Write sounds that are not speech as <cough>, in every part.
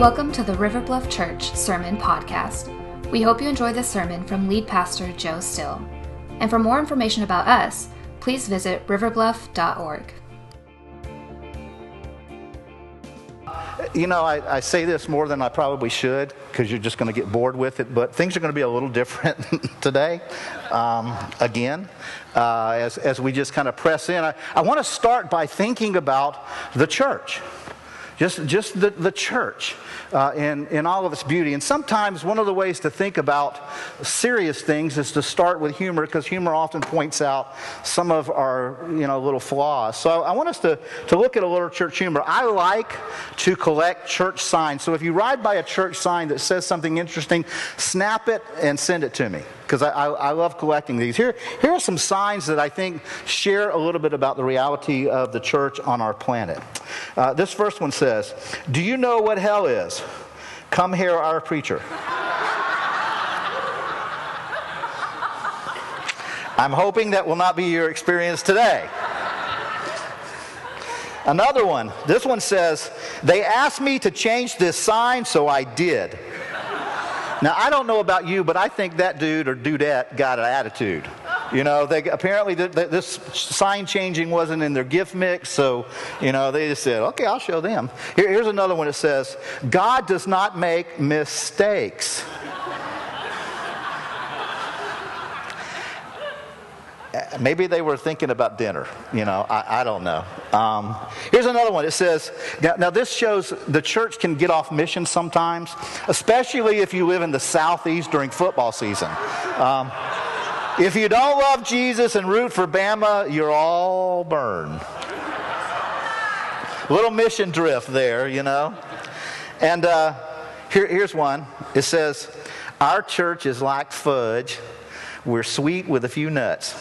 Welcome to the River Bluff Church Sermon Podcast. We hope you enjoy this sermon from lead pastor Joe Still. And for more information about us, please visit riverbluff.org. You know, I, I, say this more than I probably should because you're just going to get bored with it, but things are going to be a little <laughs> different today. Um, again, uh, as, as we just kind of press in, I, I want to start by thinking about the church just, just the, the church uh, in, in all of its beauty. And sometimes one of the ways to think about serious things is to start with humor because humor often points out some of our you know, little flaws. So I want us to, to look at a little church humor. I like to collect church signs. So if you ride by a church sign that says something interesting, snap it and send it to me because I, I, I, love collecting these. Here, here are some signs that I think share a little bit about the reality of the church on our planet. Uh, this first one says, Do you know what hell is? Come hear our preacher. I'm hoping that will not be your experience today. Another one. This one says, They asked me to change this sign, so I did. Now, I don't know about you, but I think that dude or dudette got an attitude. You know, they apparently th- th- this sign changing wasn't in their gift mix, so you know they just said, "Okay, I'll show them." Here, here's another one that says, "God does not make mistakes." <laughs> Maybe they were thinking about dinner. You know, I, I don't know. Um, here's another one. It says, now, now, this shows the church can get off mission sometimes, especially if you live in the southeast during football season. Um, if you don't love Jesus and root for Bama, you're all burned. Little mission drift there, you know. And uh, here, here's one. It says, Our church is like fudge. We're sweet with a few nuts.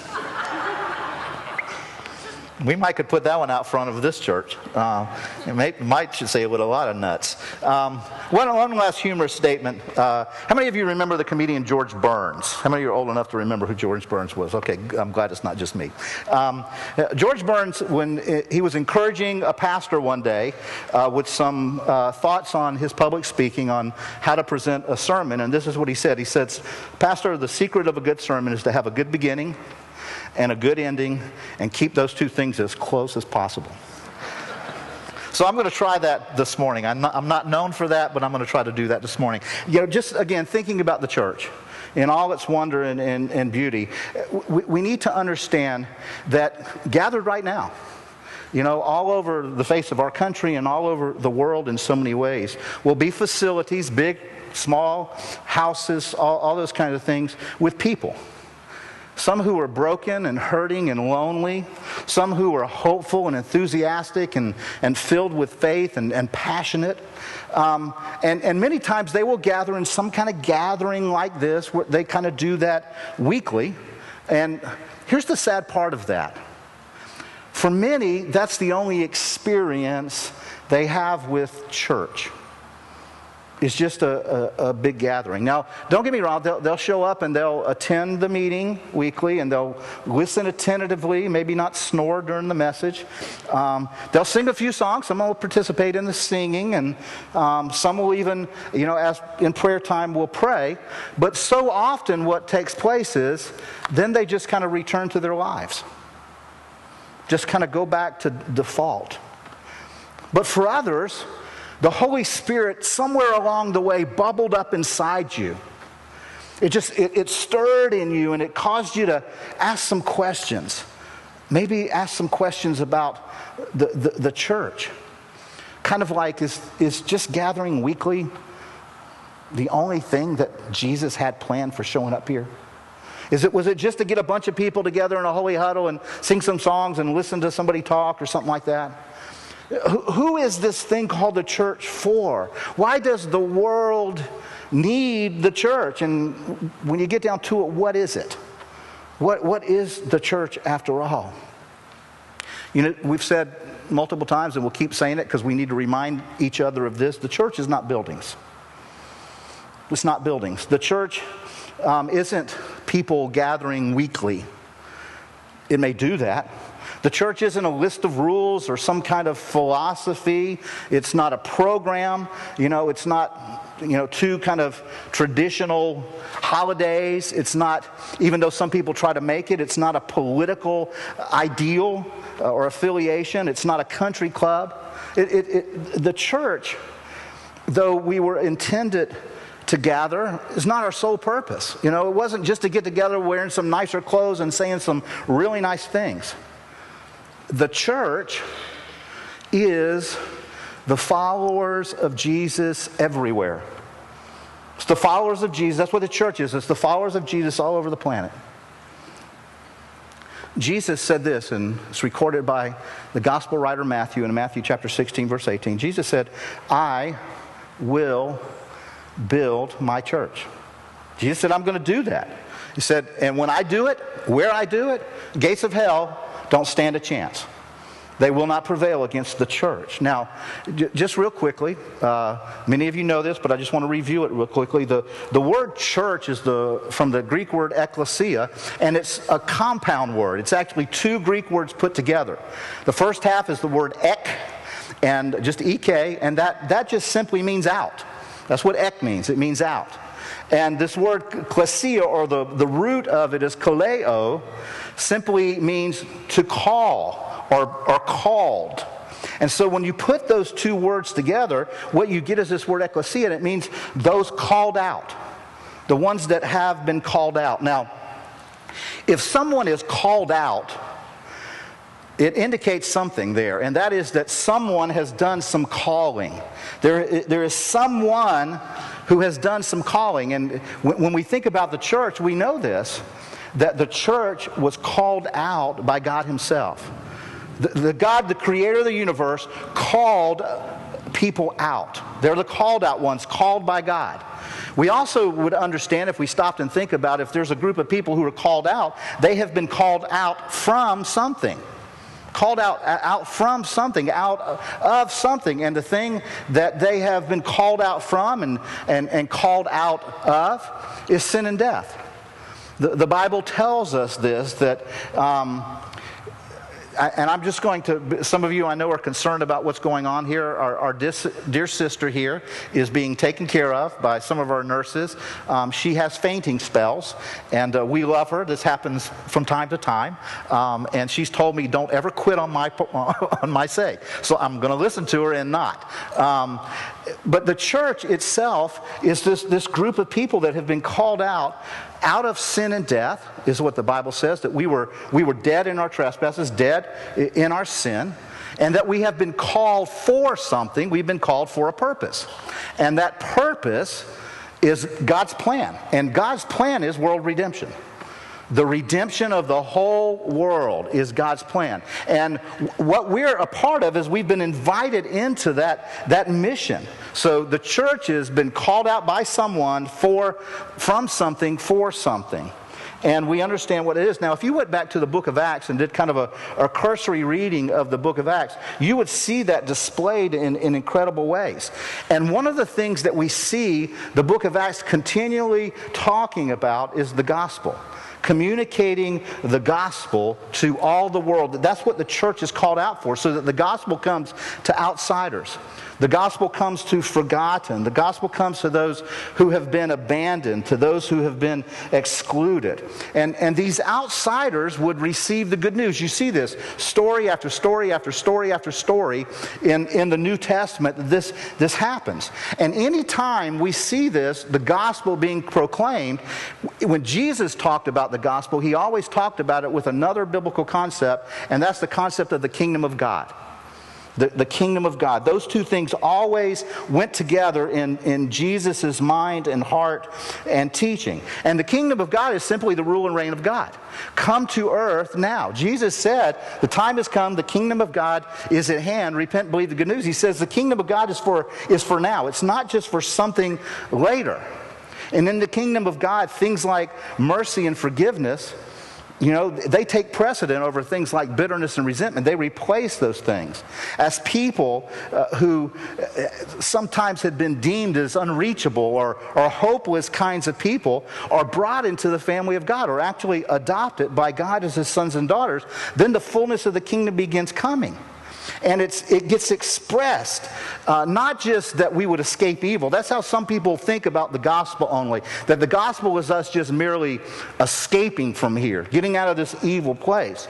We might could put that one out front of this church. Uh, it may, might should say it with a lot of nuts. Um, one, one last humorous statement. Uh, how many of you remember the comedian George Burns? How many of you are old enough to remember who George Burns was? Okay, I'm glad it's not just me. Um, George Burns, when uh, he was encouraging a pastor one day uh, with some uh, thoughts on his public speaking on how to present a sermon, and this is what he said. He said, Pastor, the secret of a good sermon is to have a good beginning and a good ending and keep those two things as close as possible. So I'm going to try that this morning. I'm not, I'm not known for that, but I'm going to try to do that this morning. You know, just again, thinking about the church in all its wonder and, and, and beauty, we, we need to understand that gathered right now, you know, all over the face of our country and all over the world in so many ways, will be facilities, big, small, houses, all, all those kinds of things, with people some who are broken and hurting and lonely, some who are hopeful and enthusiastic and, and filled with faith and, and passionate. Um, and, and many times they will gather in some kind of gathering like this, where they kind of do that weekly. And here's the sad part of that. For many, that's the only experience they have with church is just a, a, a, big gathering. Now, don't get me wrong, they'll, they'll, show up and they'll attend the meeting weekly and they'll listen attentively, maybe not snore during the message. Um, they'll sing a few songs, some will participate in the singing, and um, some will even, you know, as in prayer time, will pray. But so often, what takes place is then they just kind of return to their lives, just kind of go back to default. But for others, the Holy Spirit, somewhere along the way, bubbled up inside you. It just, it, it stirred in you and it caused you to ask some questions. Maybe ask some questions about the, the, the church. Kind of like, is, is just gathering weekly the only thing that Jesus had planned for showing up here? Is it, was it just to get a bunch of people together in a holy huddle and sing some songs and listen to somebody talk or something like that? Who is this thing called the church for? Why does the world need the church? And when you get down to it, what is it? What, what is the church after all? You know, we've said multiple times, and we'll keep saying it because we need to remind each other of this the church is not buildings. It's not buildings. The church um, isn't people gathering weekly. It may do that, The church isn't a list of rules or some kind of philosophy. It's not a program. You know, it's not, you know, two kind of traditional holidays. It's not, even though some people try to make it, it's not a political ideal uh, or affiliation. It's not a country club. It, it, it, the church, though we were intended to gather is not our sole purpose. You know, it wasn't just to get together wearing some nicer clothes and saying some really nice things. The church is the followers of Jesus everywhere. It's the followers of Jesus. That's what the church is. It's the followers of Jesus all over the planet. Jesus said this, and it's recorded by the gospel writer Matthew in Matthew chapter 16, verse 18. Jesus said, I will build my church. Jesus said, I'm going to do that. He said, and when I do it, where I do it, gates of hell don't stand a chance. They will not prevail against the church. Now, j- just real quickly, uh, many of you know this, but I just want to review it real quickly. The, the word church is the, from the Greek word ekklesia, and it's a compound word. It's actually two Greek words put together. The first half is the word ek, and just ek, and that, that just simply means out. That's what ek means. It means out. And this word klesia, or the, the root of it is kaleo, simply means to call or, or called. And so when you put those two words together, what you get is this word ecclesia, and it means those called out, the ones that have been called out. Now, if someone is called out, it indicates something there, and that is that someone has done some calling. There, there is someone who has done some calling. And when we think about the church, we know this that the church was called out by God Himself. The, the God, the creator of the universe, called people out. They're the called out ones, called by God. We also would understand if we stopped and think about if there's a group of people who are called out, they have been called out from something called out, out from something, out of something. And the thing that they have been called out from and, and, and called out of is sin and death. The, the Bible tells us this that um, and I'm just going to, some of you I know are concerned about what's going on here. Our, our dis, dear sister here is being taken care of by some of our nurses. Um, she has fainting spells, and uh, we love her. This happens from time to time. Um, and she's told me, don't ever quit on my, <laughs> on my sake. So I'm going to listen to her and not. Um, but the church itself is this, this group of people that have been called out out of sin and death, is what the Bible says, that we were, we were dead in our trespasses, dead in our sin, and that we have been called for something. We've been called for a purpose. And that purpose is God's plan. And God's plan is world redemption. The redemption of the whole world is God's plan. And what we're a part of is we've been invited into that, that mission. So the church has been called out by someone for, from something for something and we understand what it is. Now, if you went back to the book of Acts and did kind of a, a cursory reading of the book of Acts, you would see that displayed in, in incredible ways. And one of the things that we see the book of Acts continually talking about is the gospel communicating the gospel to all the world. That's what the church is called out for, so that the gospel comes to outsiders. The gospel comes to forgotten. The gospel comes to those who have been abandoned, to those who have been excluded. And, and these outsiders would receive the good news. You see this story after story after story after story in, in the New Testament. This, this happens. And anytime we see this, the gospel being proclaimed, when Jesus talked about the gospel, he always talked about it with another biblical concept, and that's the concept of the kingdom of God the, the kingdom of God. Those two things always went together in, in Jesus' mind and heart and teaching. And the kingdom of God is simply the rule and reign of God. Come to earth now. Jesus said, The time has come, the kingdom of God is at hand. Repent, believe the good news. He says the kingdom of God is for, is for now, it's not just for something later. And in the kingdom of God, things like mercy and forgiveness you know, they take precedent over things like bitterness and resentment. They replace those things. As people uh, who uh, sometimes had been deemed as unreachable or, or hopeless kinds of people are brought into the family of God or actually adopted by God as his sons and daughters, then the fullness of the kingdom begins coming. And it's, it gets expressed, uh, not just that we would escape evil. That's how some people think about the gospel only. That the gospel is us just merely escaping from here, getting out of this evil place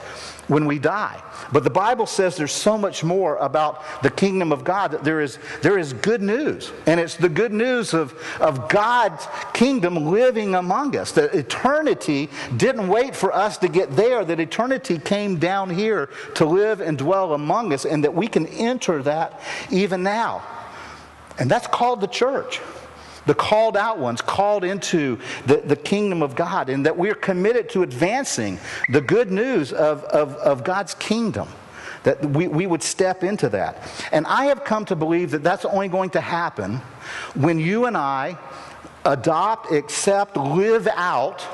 when we die. But the Bible says there's so much more about the kingdom of God that there is, there is good news. And it's the good news of, of God's kingdom living among us. That eternity didn't wait for us to get there, that eternity came down here to live and dwell among us, and that we can enter that even now. And that's called the church the called out ones, called into the, the kingdom of God, and that we're committed to advancing the good news of, of, of God's kingdom. That we, we would step into that. And I have come to believe that that's only going to happen when you and I adopt, accept, live out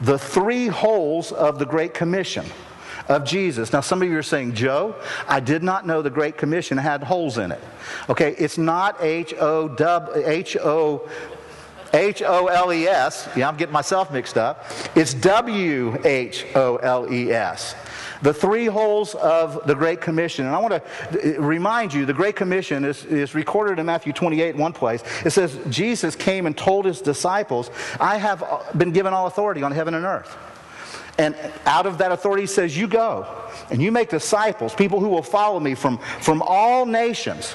the three holes of the Great Commission of Jesus. Now, some of you are saying, Joe, I did not know the Great Commission had holes in it. Okay, it's not H O H O H O L E S. Yeah, I'm getting myself mixed up. It's W H O L E S. The three holes of the Great Commission. And I want to uh, remind you the Great Commission is, is recorded in Matthew 28, one place. It says, Jesus came and told his disciples, I have uh, been given all authority on heaven and earth. And out of that authority says, You go and you make disciples, people who will follow me from, from all nations.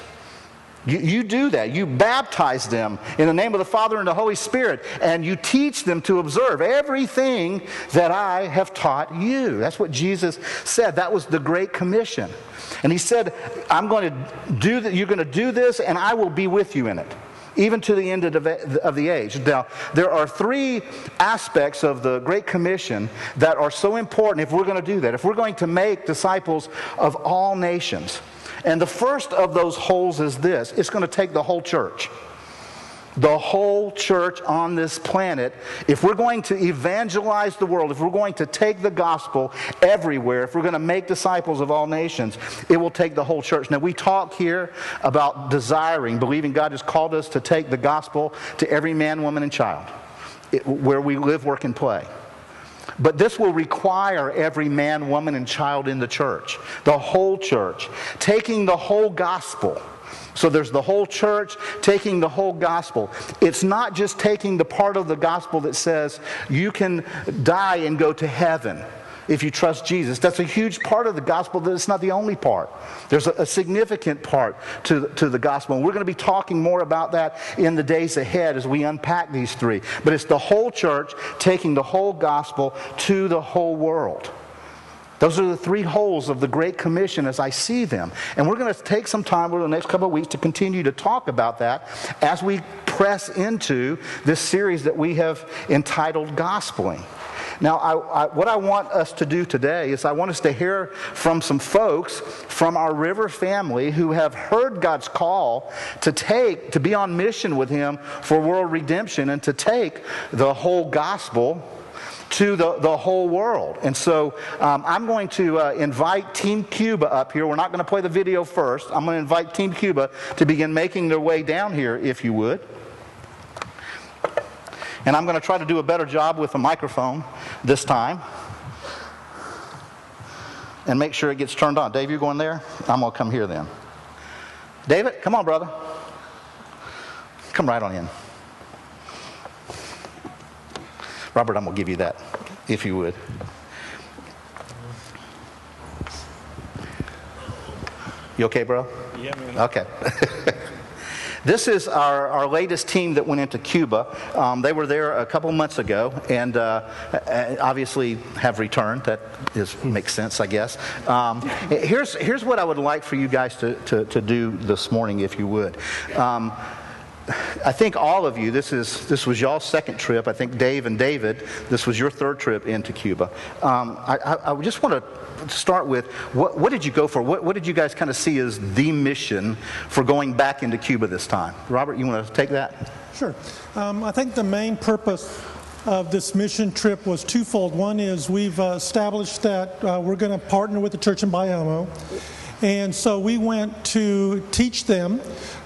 You, you, do that. You baptize them in the name of the Father and the Holy Spirit, and you teach them to observe everything that I have taught you. That's what Jesus said. That was the Great Commission. And he said, I'm going to do that, you're going to do this, and I will be with you in it even to the end of the, age. Now, there are three aspects of the Great Commission that are so important if we're going to do that, if we're going to make disciples of all nations. And the first of those holes is this it's going to take the whole church the whole church on this planet, if we're going to evangelize the world, if we're going to take the gospel everywhere, if we're going to make disciples of all nations, it will take the whole church. Now, we talk here about desiring, believing God has called us to take the gospel to every man, woman, and child, it, where we live, work, and play. But this will require every man, woman, and child in the church, the whole church, taking the whole gospel so there's the whole church taking the whole gospel. It's not just taking the part of the gospel that says you can die and go to heaven if you trust Jesus. That's a huge part of the gospel, but it's not the only part. There's a, a, significant part to, to the gospel. And we're going to be talking more about that in the days ahead as we unpack these three. But it's the whole church taking the whole gospel to the whole world. Those are the three holes of the Great Commission as I see them. And we're going to take some time over the next couple of weeks to continue to talk about that as we press into this series that we have entitled Gospeling. Now, I, I, what I want us to do today is I want us to hear from some folks from our river family who have heard God's call to take, to be on mission with Him for world redemption and to take the whole gospel to the, the whole world. And so um, I'm going to uh, invite Team Cuba up here. We're not going to play the video first. I'm going to invite Team Cuba to begin making their way down here, if you would. And I'm going to try to do a better job with the microphone this time. And make sure it gets turned on. Dave, you going there? I'm going to come here then. David, come on, brother. Come right on in. Robert, I'm going to give you that, if you would. You okay, bro? Yeah, man. Okay. <laughs> This is our, our latest team that went into Cuba. Um, they were there a couple months ago and uh, obviously have returned. That is, makes sense, I guess. Um, here's, here's what I would like for you guys to, to, to do this morning, if you would. Um, I think all of you, this, is, this was y'all's second trip. I think Dave and David, this was your third trip into Cuba. Um, I, I, just want to start with what, what did you go for? What, what, did you guys kind of see as the mission for going back into Cuba this time? Robert, you want to take that? Sure. Um, I think the main purpose of this mission trip was twofold. One is we've uh, established that uh, we're going to partner with the church in Bayamo. And so we went to teach them,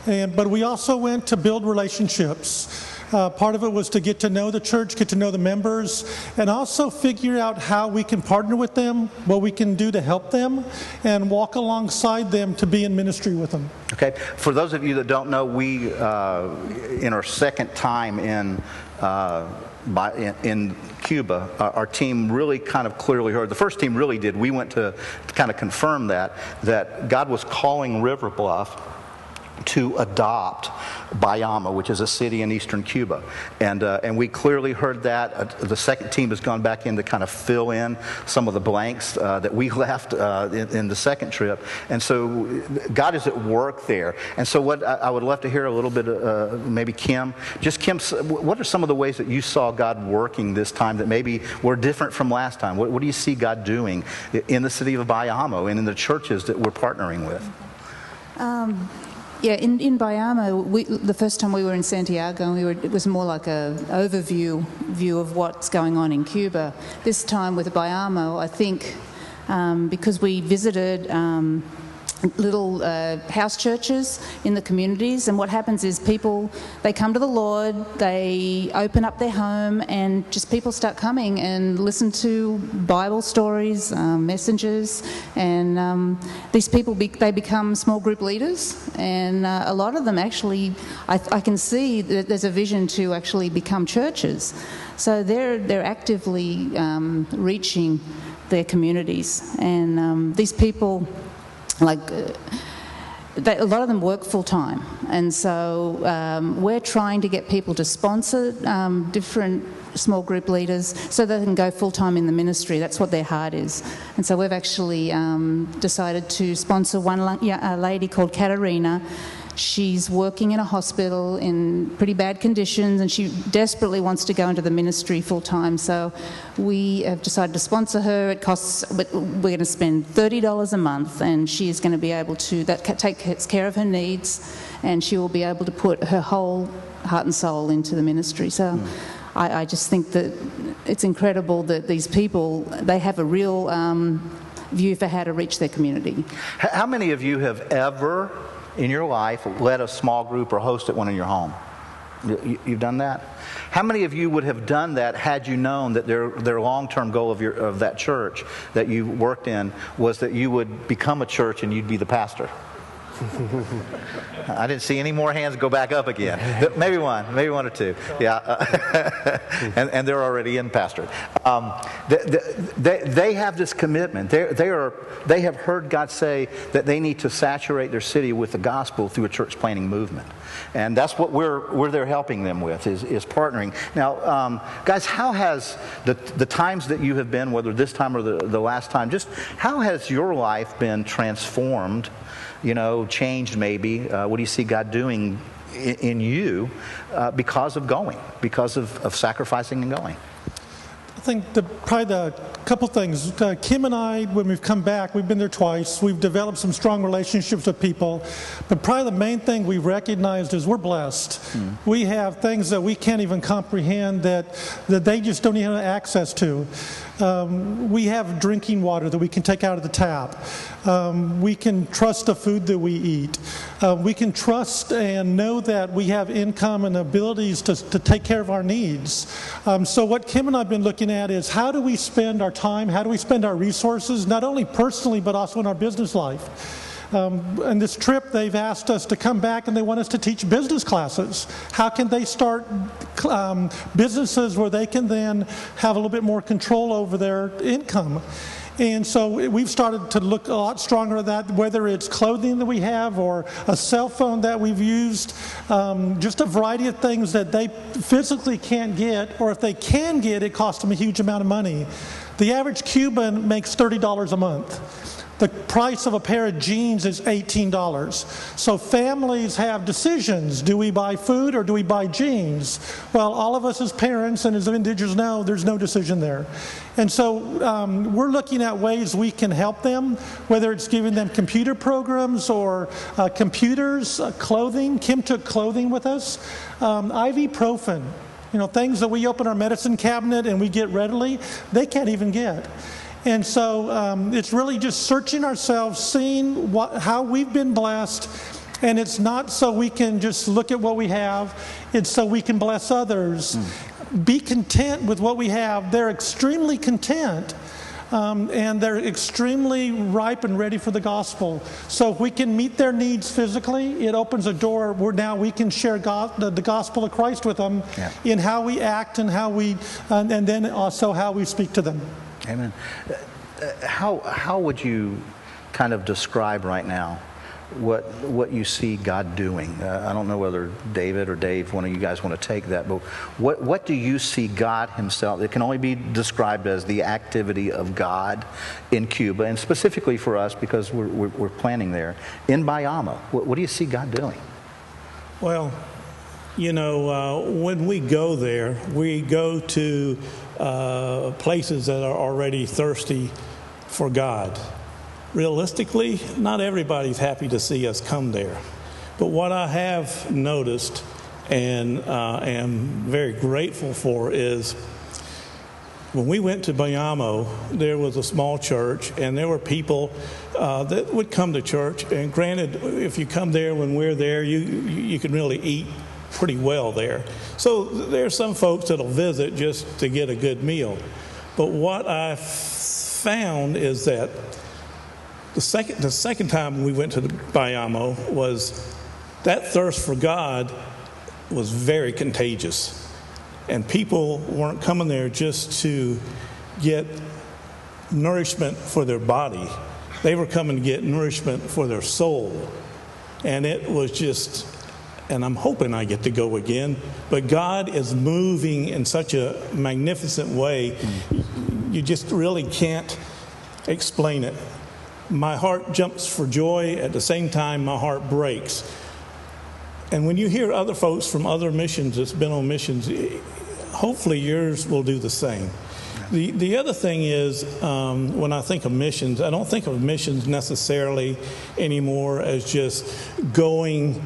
and, but we also went to build relationships. Uh, part of it was to get to know the church, get to know the members, and also figure out how we can partner with them, what we can do to help them, and walk alongside them to be in ministry with them. Okay. For those of you that don't know, we, uh, in our second time in, uh, by, in, in, Cuba, our, team really kind of clearly heard. The first team really did. We went to, to kind of confirm that that God was calling River Bluff to adopt Bayamo, which is a city in eastern Cuba. And, uh, and we clearly heard that. Uh, the second team has gone back in to kind of fill in some of the blanks uh, that we <laughs> left uh, in, in, the second trip. And so God is at work there. And so, what I, I would love to hear a little bit, uh, maybe Kim, just Kim, what are some of the ways that you saw God working this time that maybe were different from last time? What, what do you see God doing in the city of Bayamo and in the churches that we're partnering with? Um, yeah, in, in Bayamo, we, the first time we were in Santiago, we were, it was more like an overview view of what's going on in Cuba. This time with Bayamo, I think um, because we visited um, little uh, house churches in the communities and what happens is people they come to the lord they open up their home and just people start coming and listen to bible stories um, messengers and um, these people be, they become small group leaders and uh, a lot of them actually I, I can see that there's a vision to actually become churches. So they're they're actively um, reaching their communities and um, these people like uh, they, a lot of them work full time, and so um, we're trying to get people to sponsor um, different small group leaders so they can go full time in the ministry. That's what their heart is. And so we've actually um, decided to sponsor one yeah, a lady called Katerina She's working in a hospital in pretty bad conditions and she desperately wants to go into the ministry full time. So we have decided to sponsor her. It costs, we're going to spend $30 a month and she is going to be able to, that takes care of her needs and she will be able to put her whole heart and soul into the ministry. So mm. I, I, just think that it's incredible that these people, they have a real um, view for how to reach their community. How many of you have ever in your life led a small group or hosted one in your home? You've done that? How many of you would have done that had you known that their, their long term goal of, your, of that church that you worked in was that you would become a church and you'd be the pastor? I didn't see any more hands go back up again. Maybe one, maybe one or two. Yeah. <laughs> and, and they're already in pastor. Um, they, they, they, have this commitment. They're, they, are, they have heard God say that they need to saturate their city with the gospel through a church planting movement. And that's what we're, we're there helping them with, is, is partnering. Now, um, guys, how has the, the times that you have been, whether this time or the, the last time, just how has your life been transformed? You know, changed maybe? Uh, what do you see God doing in, in you uh, because of going, because of, of sacrificing and going? I think the, probably the couple things. Uh, Kim and I, when we've come back, we've been there twice. We've developed some strong relationships with people. But probably the main thing we've recognized is we're blessed. Mm. We have things that we can't even comprehend that, that they just don't even have access to. Um, we have drinking water that we can take out of the tap. Um, we can trust the food that we eat. Uh, we can trust and know that we have income and abilities to, to take care of our needs. Um, so, what Kim and I have been looking at is how do we spend our time, how do we spend our resources, not only personally, but also in our business life. Um, and this trip, they've asked us to come back and they want us to teach business classes. How can they start um, businesses where they can then have a little bit more control over their income? And so we've started to look a lot stronger at that, whether it's clothing that we have or a cell phone that we've used, um, just a variety of things that they physically can't get, or if they can get, it costs them a huge amount of money. The average Cuban makes $30 a month. The price of a pair of jeans is $18. So families have decisions. Do we buy food or do we buy jeans? Well, all of us as parents and as individuals know there's no decision there. And so um, we're looking at ways we can help them, whether it's giving them computer programs or uh, computers, uh, clothing. Kim took clothing with us. Um, ibuprofen You know, things that we open our medicine cabinet and we get readily, they can't even get. And so um, it's really just searching ourselves, seeing what, how we've been blessed. And it's not so we can just look at what we have, it's so we can bless others. Mm. Be content with what we have. They're extremely content. Um, and they're extremely ripe and ready for the gospel. So if we can meet their needs physically, it opens a door where now we can share God, the, the, gospel of Christ with them yeah. in how we act and how we, uh, and then also how we speak to them. Amen. Uh, how, how would you kind of describe right now what, what you see God doing? Uh, I don't know whether David or Dave, one of you guys want to take that, but what, what do you see God Himself? It can only be described as the activity of God in Cuba, and specifically for us because we're, we're, we're planning there. In Bayamo, what, what do you see God doing? Well, you know, uh, when we go there, we go to uh, places that are already thirsty for God. Realistically, not everybody's happy to see us come there. But what I have noticed and uh, am very grateful for is when we went to Bayamo, there was a small church, and there were people uh, that would come to church. And granted, if you come there when we're there, you you can really eat pretty well there. So there are some folks that'll visit just to get a good meal. But what I found is that the second, the second time we went to the Bayamo was that thirst for God was very contagious. And people weren't coming there just to get nourishment for their body, they were coming to get nourishment for their soul. And it was just and I'm hoping I get to go again. But God is moving in such a magnificent way, you just really can't explain it. My heart jumps for joy, at the same time, my heart breaks. And when you hear other folks from other missions that's been on missions, hopefully yours will do the same. The, the other thing is, um, when I think of missions, I don't think of missions necessarily anymore as just going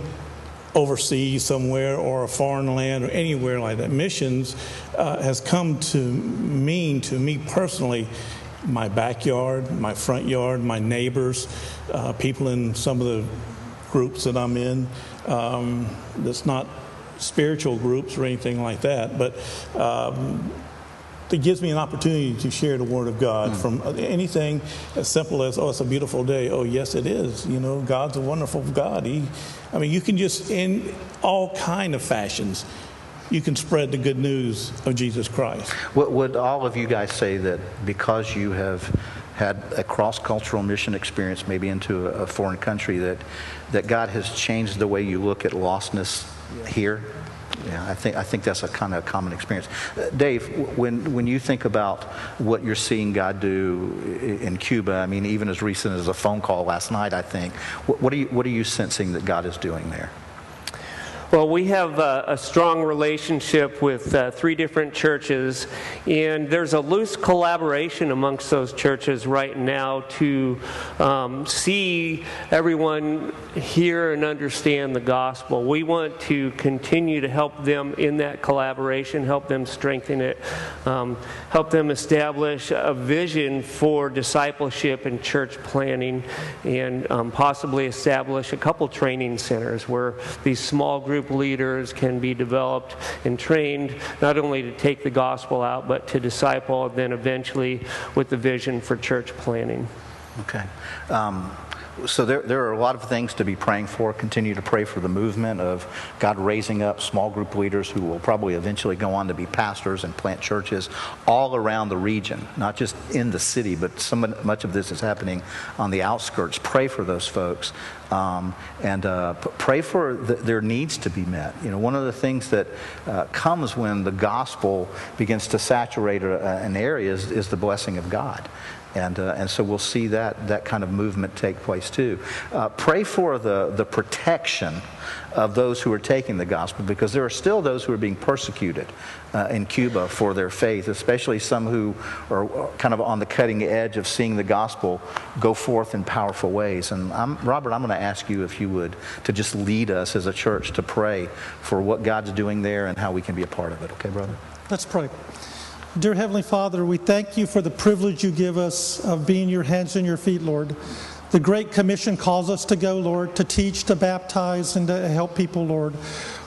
overseas somewhere or a foreign land or anywhere like that. Missions uh, has come to mean to me personally my backyard, my front yard, my neighbors, uh, people in some of the groups that I'm in. Um, that's not spiritual groups or anything like that, but um, it gives me an opportunity to share the Word of God mm. from anything as simple as, oh, it's a beautiful day. Oh, yes, it is. You know, God's a wonderful God. He, I mean, you can just, in all kind of fashions, you can spread the good news of Jesus Christ. Would all of you guys say that because you have had a cross-cultural mission experience, maybe into a foreign country, that that God has changed the way you look at lostness here? Yeah, I think I think that's a kind of common experience. Uh, Dave, when when you think about what you're seeing God do in Cuba, I mean, even as recent as a phone call last night, I think. What, what are you what are you sensing that God is doing there? Well, we have a, a strong relationship with uh, three different churches, and there's a loose collaboration amongst those churches right now to um, see everyone hear and understand the gospel. We want to continue to help them in that collaboration, help them strengthen it, um, help them establish a vision for discipleship and church planting, and um, possibly establish a couple training centers where these small groups group leaders can be developed and trained not only to take the gospel out, but to disciple, and then eventually with the vision for church planting. Okay. Um, so there, there are a lot of things to be praying for. Continue to pray for the movement of God raising up small group leaders who will probably eventually go on to be pastors and plant churches all around the region, not just in the city, but much of this is happening on the outskirts. Pray for those folks. Um, and uh, pray for the, their needs to be met. You know, one of the things that uh, comes when the gospel begins to saturate a, an area is, is the blessing of God. And, uh, and so we'll see that, that kind of movement take place too. Uh, pray for the, the protection of those who are taking the gospel because there are still those who are being persecuted uh, in Cuba for their faith, especially some who are kind of on the cutting edge of seeing the gospel go forth in powerful ways. And I'm, Robert, I'm going to ask you if you would to just lead us as a church to pray for what God's doing there and how we can be a part of it. Okay, brother? Let's pray. Dear Heavenly Father, we thank you for the privilege you give us of being your hands and your feet, Lord. The Great Commission calls us to go, Lord, to teach, to baptize, and to help people, Lord.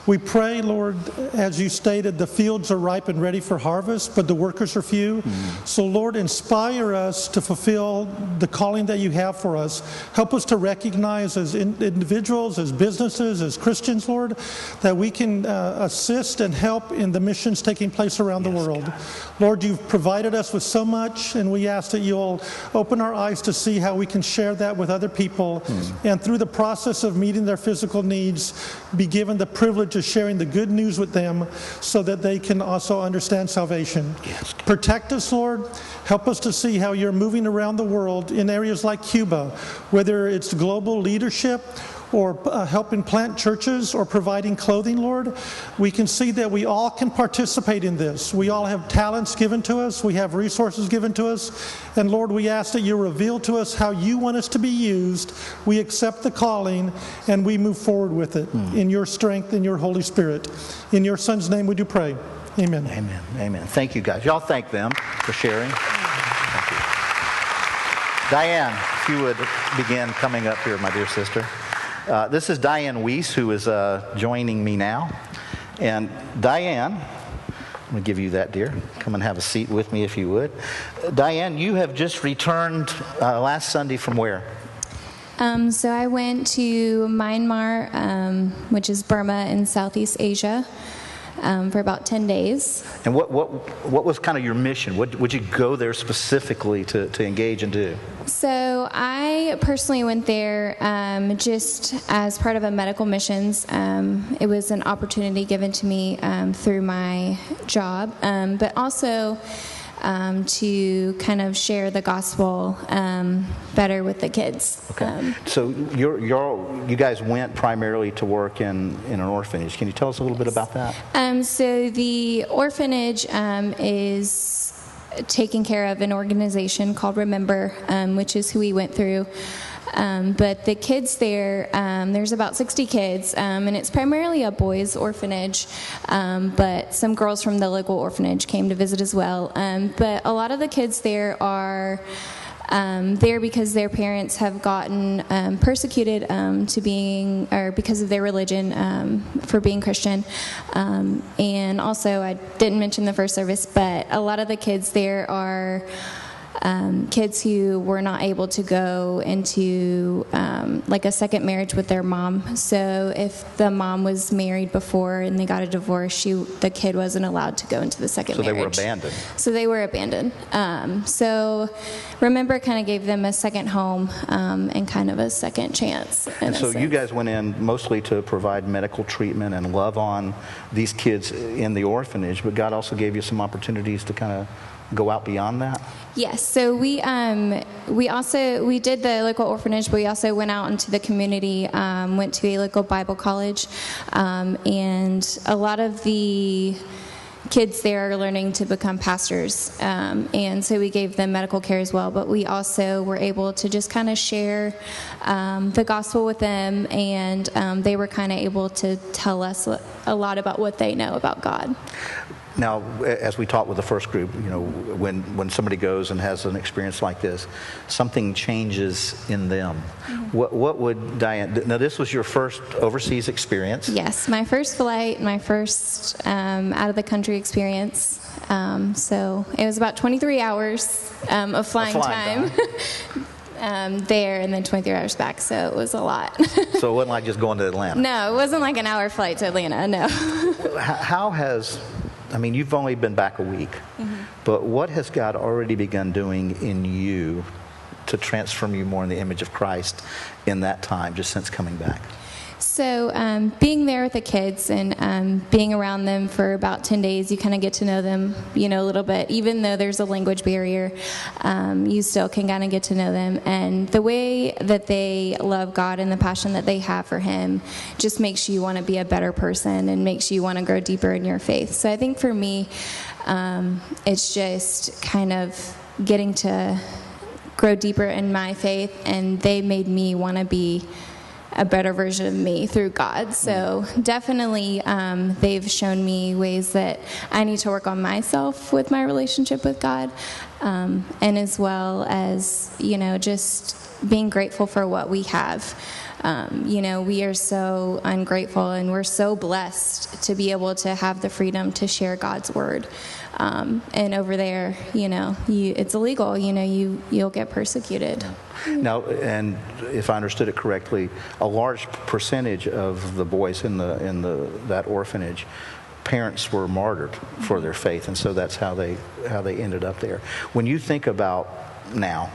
We pray, Lord, as you stated, the fields are ripe and ready for harvest, but the workers are few. Mm. So, Lord, inspire us to fulfill the calling that you have for us. Help us to recognize as in, individuals, as businesses, as Christians, Lord, that we can uh, assist and help in the missions taking place around yes, the world. God. Lord, you've provided us with so much, and we ask that you'll open our eyes to see how we can share that with other people, mm. and through the process of meeting their physical needs, be given the privilege to sharing the good news with them so that they can also understand salvation. Yes. Protect us, Lord. Help us to see how you're moving around the world in areas like Cuba, whether it's global leadership or uh, helping plant churches or providing clothing, Lord, we can see that we all can participate in this. We all have talents given to us, we have resources given to us. And Lord, we ask that you reveal to us how you want us to be used. We accept the calling and we move forward with it mm. in your strength, in your Holy Spirit. In your Son's name we do pray. Amen. Amen. Amen. Thank you, guys. Y'all thank them for sharing. Diane, if you would begin coming up here, my dear sister. Uh, this is Diane Weiss, who is uh, joining me now. And Diane, I'm going to give you that, dear. Come and have a seat with me if you would. Diane, you have just returned uh, last Sunday from where? Um, so I went to Myanmar, um, which is Burma in Southeast Asia um, for about 10 days. And what, what, what was kind of your mission? What, would you go there specifically to, to engage and do? So I personally went there um, just as part of a medical missions. Um, it was an opportunity given to me um, through my job, um, but also um, to kind of share the gospel um, better with the kids. Okay. So you're, you're, you guys went primarily to work in, in an orphanage. Can you tell us a little bit about that? Um, so the orphanage um, is taking care of an organization called Remember, um, which is who we went through. Um, but the kids there, um, there's about 60 kids, um, and it's primarily a boys' orphanage. Um, but some girls from the local orphanage came to visit as well. Um, but a lot of the kids there are. Um, there because their parents have gotten um, persecuted um, to being, or because of their religion um, for being Christian. and also, I didn't mention the first service, but a lot of the kids there are um, kids who were not able to go into um, like a second marriage with their mom. So if the mom was married before and they got a divorce, she the kid wasn't allowed to go into the second so marriage. So they were abandoned. So they were abandoned. Um, so remember, kind of gave them a second home um, and kind of a second chance. And so you guys went in mostly to provide medical treatment and love on these kids in the orphanage, but God also gave you some opportunities to kind of go out beyond that? Yes. So we um, we also we did the local orphanage, but we also went out into the community. Um, went to a local Bible college, um, and a lot of the kids there are learning to become pastors. Um, and so we gave them medical care as well. But we also were able to just kind of share um, the gospel with them, and um, they were kind of able to tell us a lot about what they know about God. Now, as we talked with the first group, you know, when, when somebody goes and has an experience like this, something changes in them. Mm-hmm. What, what would Diane, now this was your first overseas experience? Yes, my first flight, my first um, out of the country experience. Um, so it was about 23 hours um, of flying, flying time. <laughs> um, there and then 23 hours back, so it was a lot. so it wasn't like just going to Atlanta? No, it wasn't like an hour flight to Atlanta, no. How has I mean, you've only been back a week, mm-hmm. but what has God already begun doing in you to transform you more in the image of Christ in that time, just since coming back? So, um, being there with the kids and um, being around them for about 10 days, you kind of get to know them, you know, a little bit. Even though there's a language barrier, um, you still can kind of get to know them. And the way that they love God and the passion that they have for Him just makes you want to be a better person and makes you want to grow deeper in your faith. So, I think for me, um, it's just kind of getting to grow deeper in my faith, and they made me want to be a better version of me through God. So definitely, um, they've shown me ways that I need to work on myself with my relationship with God, um, and as well as you know just being grateful for what we have. Um, you know, we are so ungrateful and we're so blessed to be able to have the freedom to share God's word. Um, and over there, you know, you, it's illegal. You know, you you'll get persecuted. Now, and if I understood it correctly, a large percentage of the boys in the in the that orphanage parents were martyred for their faith and so that's how they how they ended up there when you think about now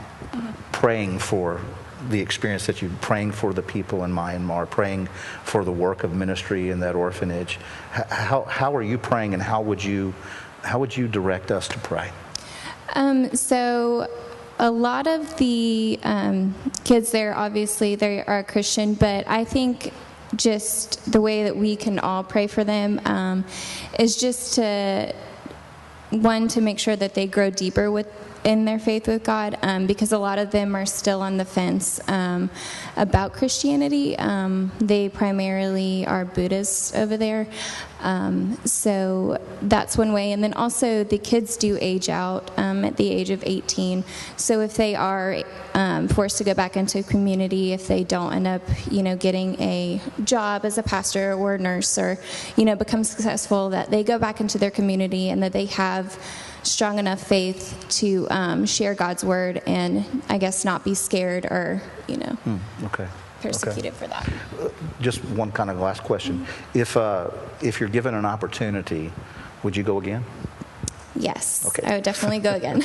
praying for the experience that you praying for the people in Myanmar, praying for the work of ministry in that orphanage. How, how are you praying, and how would you how would you direct us to pray? Um, so a lot of the um, kids there, obviously, they are Christian, but I think just the way that we can all pray for them um, is just to one to make sure that they grow deeper with in their faith with God um, because a lot of them are still on the fence um, about Christianity. Um, they primarily are Buddhists over there. Um, so that's one way. And then also, the kids do age out um, at the age of 18. So if they are um, forced to go back into community, if they don't end up, you know, getting a job as a pastor or nurse or, you know, become successful, that they go back into their community and that they have strong enough faith to um, share God's word and I guess not be scared or, you know, mm, okay. persecuted okay. for that. Uh, just one kind of last question. Mm-hmm. If, uh, if you're given an opportunity, would you go again? Yes, okay. I would definitely go again.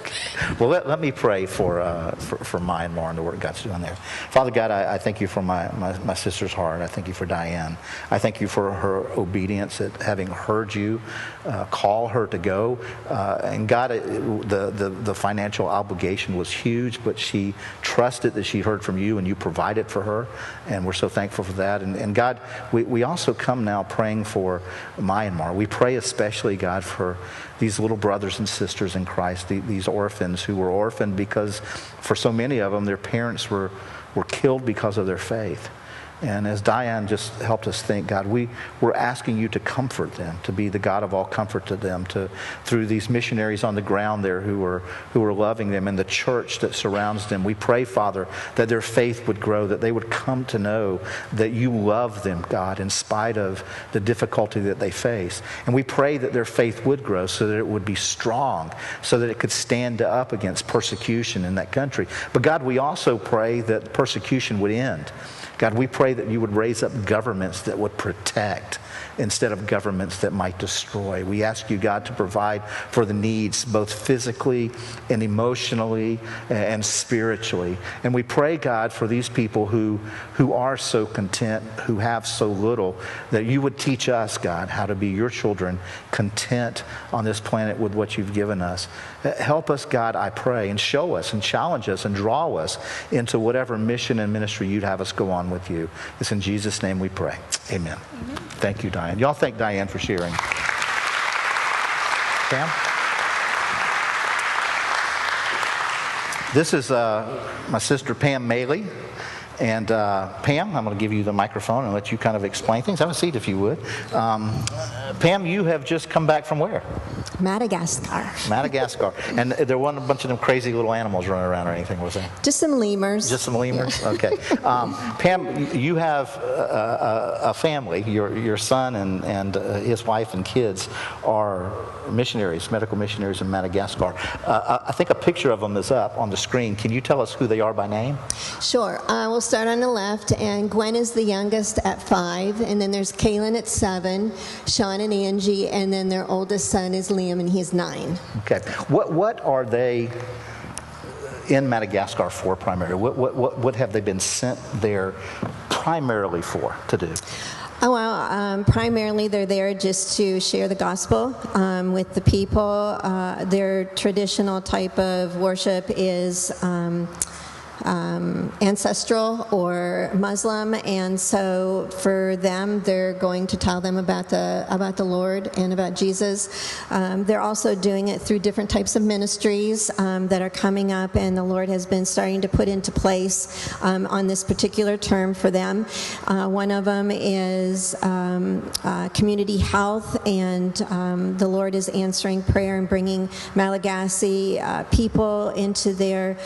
<laughs> well, let, let me pray for, uh, for, for Myanmar and the work God's doing there. Father God, I, I thank you for my, my, my, sister's heart. I thank you for Diane. I thank you for her obedience at having heard you uh, call her to go. Uh, and God, it, the, the, the financial obligation was huge, but she trusted that she heard from you and you provided for her. And we're so thankful for that. And, and God, we, we also come now praying for Myanmar. We pray especially, God, for these little brothers and sisters in Christ, these orphans who were orphaned because for so many of them, their parents were, were killed because of their faith. And as Diane just helped us think, God, we, we're asking you to comfort them, to be the God of all comfort to them, to, through these missionaries on the ground there who are, who are loving them and the church that surrounds them. We pray, Father, that their faith would grow, that they would come to know that you love them, God, in spite of the difficulty that they face. And we pray that their faith would grow so that it would be strong, so that it could stand up against persecution in that country. But God, we also pray that persecution would end God, we pray that you would raise up governments that would protect instead of governments that might destroy. We ask you, God, to provide for the needs both physically and emotionally and spiritually. And we pray, God, for these people who, who are so content, who have so little, that you would teach us, God, how to be your children, content on this planet with what you've given us. Help us, God, I pray, and show us and challenge us and draw us into whatever mission and ministry you'd have us go on with you. It's in Jesus' name we pray. Amen. Amen. Thank you, Diane. Y'all thank Diane for sharing. Pam? This is uh, my sister Pam Maley. And uh, Pam, I'm going to give you the microphone and let you kind of explain things. Have a seat if you would. Um, Pam, you have just come back from where? Madagascar. Madagascar. and there wasn't a bunch of them crazy little animals running around or anything, was there? Just some lemurs. Just some lemurs? Yeah. Okay. Um, Pam, you have a, a, a, family. Your, your son and, and uh, his wife and kids are missionaries, medical missionaries in Madagascar. Uh, I think a picture of them is up on the screen. Can you tell us who they are by name? Sure. Uh, we'll start on the left, and Gwen is the youngest at five, and then there's Kaylin at seven, Sean and Angie, and then their oldest son is Liam, and he's nine. Okay. What, what are they in Madagascar for primarily? What, what, what, what have they been sent there primarily for to do? Oh, well, um, primarily they're there just to share the gospel um, with the people. Uh, their traditional type of worship is. Um, um, ancestral or Muslim, and so for them, they're going to tell them about the about the Lord and about Jesus. Um, they're also doing it through different types of ministries um, that are coming up, and the Lord has been starting to put into place um, on this particular term for them. Uh, one of them is um, uh, community health, and um, the Lord is answering prayer and bringing Malagasy uh, people into their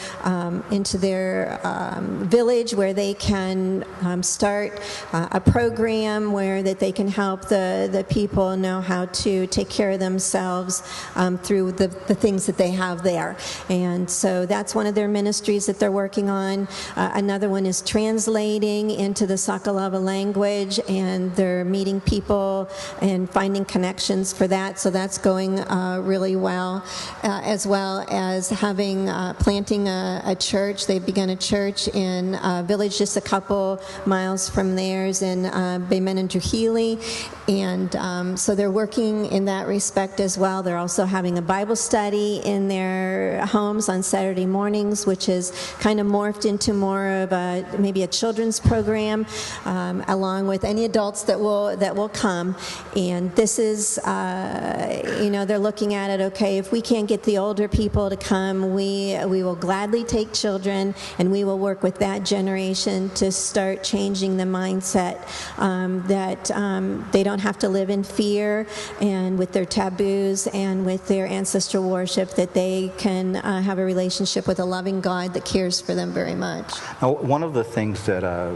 into their their um, village where they can um, start uh, a program where that they can help the, the people know how to take care of themselves um, through the, the things that they have there. And so that's one of their ministries that they're working on. Uh, another one is translating into the Sakalava language, and they're meeting people and finding connections for that. So that's going uh, really well, uh, as well as having uh, planting a, a church. They've begun a church in a village just a couple miles from theirs in uh, Baymen and Trujillo. And um, so they're working in that respect as well. They're also having a Bible study in their homes on Saturday mornings, which is kind of morphed into more of a maybe a children's program, um, along with any adults that will that will come. And this is, uh, you know, they're looking at it. Okay, if we can't get the older people to come, we we will gladly take children and we will work with that generation to start changing the mindset um, that um, they don't have to live in fear and with their taboos and with their ancestral worship, that they can uh, have a relationship with a loving God that cares for them very much. Now, one of the things that uh,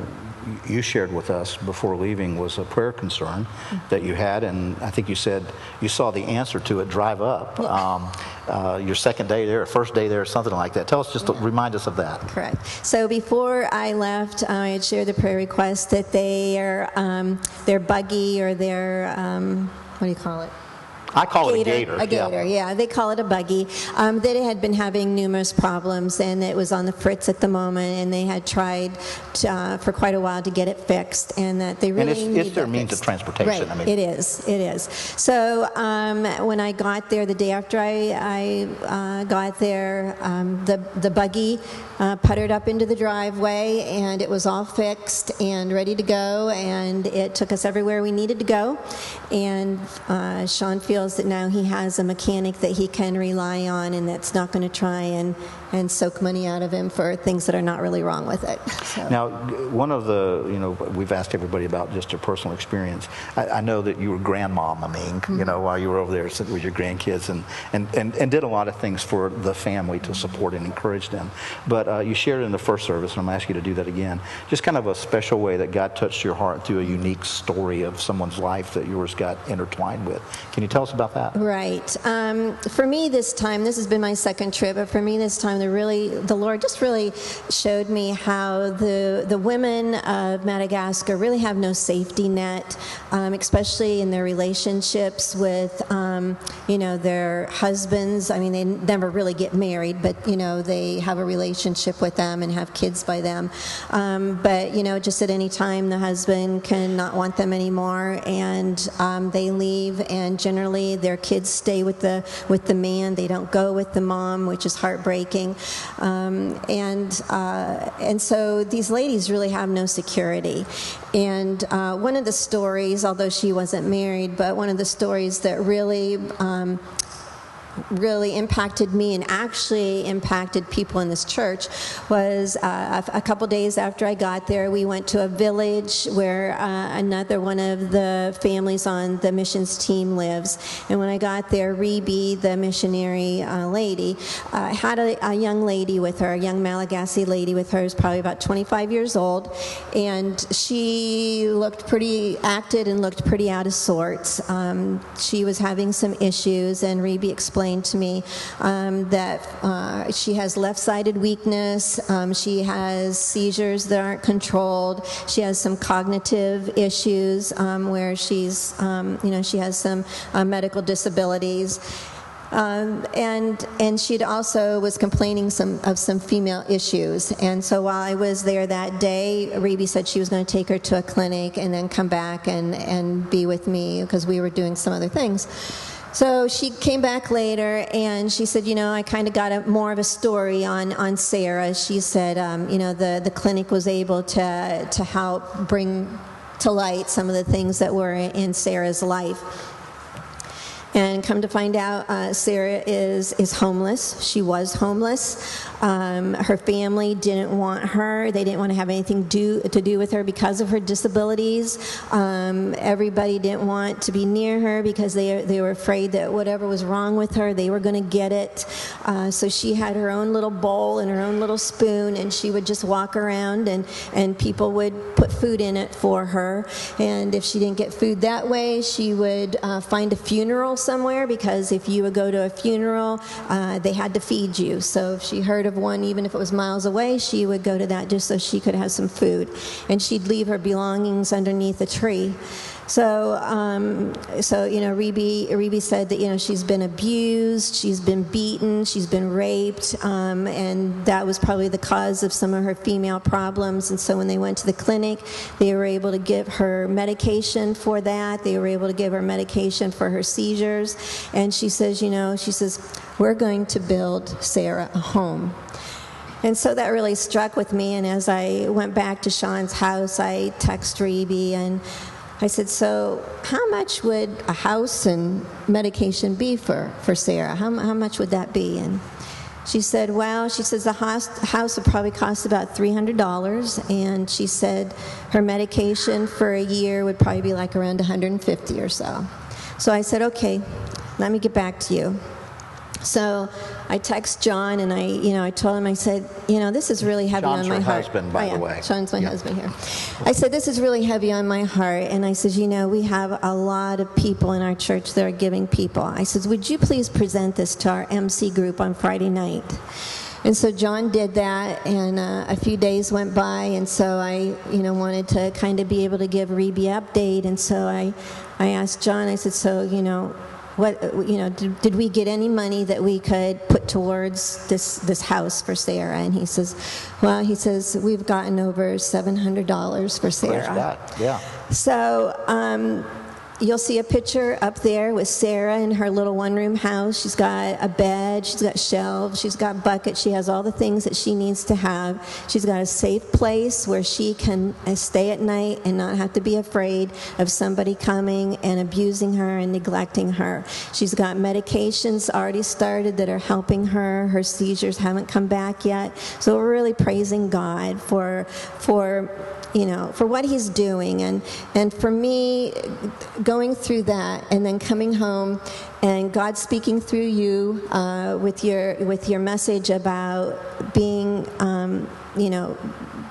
you shared with us before leaving was a prayer concern that you had, and I think you said you saw the answer to it drive up. Um, uh, your second day there, first day there, something like that. Tell us, just yeah. remind us of that. Correct. So before I left, I had shared the prayer request that their um, their buggy or their um, what do you call it? I call gator, it a gator. A gator, yeah. yeah they call it a buggy. Um, they had been having numerous problems, and it was on the fritz at the moment, and they had tried to, uh, for quite a while to get it fixed, and that they really and it's, it's their means fixed. of transportation. Right. I mean, it is. It is. So um, when I got there, the day after I, I uh, got there, um, the the buggy uh, puttered up into the driveway, and it was all fixed and ready to go, and it took us everywhere we needed to go. And uh, Sean feels that now he has a mechanic that he can rely on, and that's not going to try and and soak money out of him for things that are not really wrong with it. So. Now, one of the, you know, we've asked everybody about just their personal experience. I, I know that you were mean, mm-hmm. you know, while you were over there with your grandkids and, and, and, and did a lot of things for the family to support and encourage them. But uh, you shared in the first service, and I'm asking you to do that again, just kind of a special way that God touched your heart through a unique story of someone's life that yours got intertwined with. Can you tell us about that? Right. Um, for me this time, this has been my second trip, but for me this time, the really the Lord just really showed me how the the women of Madagascar really have no safety net, um, especially in their relationships with um, you know their husbands. I mean, they never really get married, but you know they have a relationship with them and have kids by them. Um, but you know, just at any time, the husband can not want them anymore, and um, they leave. And generally, their kids stay with the with the man. They don't go with the mom, which is heartbreaking. Um, and, uh, and so these ladies really have no security. And uh, one of the stories, although she wasn't married, but one of the stories that really um, really impacted me and actually impacted people in this church was uh, a, couple days after I got there, we went to a village where uh, another one of the families on the missions team lives. And when I got there, Rebe, the missionary uh, lady, uh, had a, a, young lady with her, a young Malagasy lady with her, who's probably about 25 years old. And she looked pretty acted and looked pretty out of sorts. Um, she was having some issues, and Rebe explained explained to me um, that uh, she has left sided weakness, um, she has seizures that aren't controlled, she has some cognitive issues um, where she's, um, you know, she has some uh, medical disabilities. Um, and and she'd also was complaining some of some female issues. And so while I was there that day, Reby said she was going to take her to a clinic and then come back and, and be with me because we were doing some other things. So she came back later and she said, you know, I kind of got a, more of a story on, on Sarah. She said, um, you know, the, the clinic was able to, to help bring to light some of the things that were in Sarah's life. And come to find out, uh, Sarah is, is homeless. She was homeless. Um, her family didn't want her. They didn't want to have anything do, to do with her because of her disabilities. Um, everybody didn't want to be near her because they, they were afraid that whatever was wrong with her, they were going to get it. Uh, so she had her own little bowl and her own little spoon, and she would just walk around, and, and people would put food in it for her. And if she didn't get food that way, she would uh, find a funeral somewhere because if you would go to a funeral, uh, they had to feed you. So if she heard of one, even if it was miles away, she would go to that just so she could have some food. And she'd leave her belongings underneath a tree. So, um, so you know, Reby, Reby said that you know she's been abused, she's been beaten, she's been raped, um, and that was probably the cause of some of her female problems. And so, when they went to the clinic, they were able to give her medication for that. They were able to give her medication for her seizures. And she says, you know, she says, we're going to build Sarah a home. And so that really struck with me. And as I went back to Sean's house, I texted Rebe and I said, So, how much would a house and medication be for, for Sarah? How, how much would that be? And she said, Well, she says the house, house would probably cost about $300. And she said her medication for a year would probably be like around 150 or so. So I said, Okay, let me get back to you. So I text John and I, you know, I told him, I said, you know, this is really heavy John's on my heart. husband, by oh, yeah. the way. Sean's my Yeah. husband here. I said, this is really heavy on my heart. And I said, you know, we have a lot of people in our church that are giving people. I said, would you please present this to our MC group on Friday night? And so John did that, and uh, a few days went by, and so I, you know, wanted to kind of be able to give Rebe update, and so I, I asked John. I said, so you know, what, you know, did, did we get any money that we could put towards this this house for Sarah? And he says, well, he says we've gotten over seven hundred dollars for Sarah. Praise God. Yeah. So um, you'll see a picture up there with Sarah in her little one room house. She's got a bed, she's got shelves, she's got buckets, she has all the things that she needs to have. She's got a safe place where she can uh, stay at night and not have to be afraid of somebody coming and abusing her and neglecting her. She's got medications already started that are helping her. Her seizures haven't come back yet. So we're really praising God for for you know, for what he's doing. And, and for me, going through that and then coming home and God speaking through you uh, with, your, with your message about being, um, you know,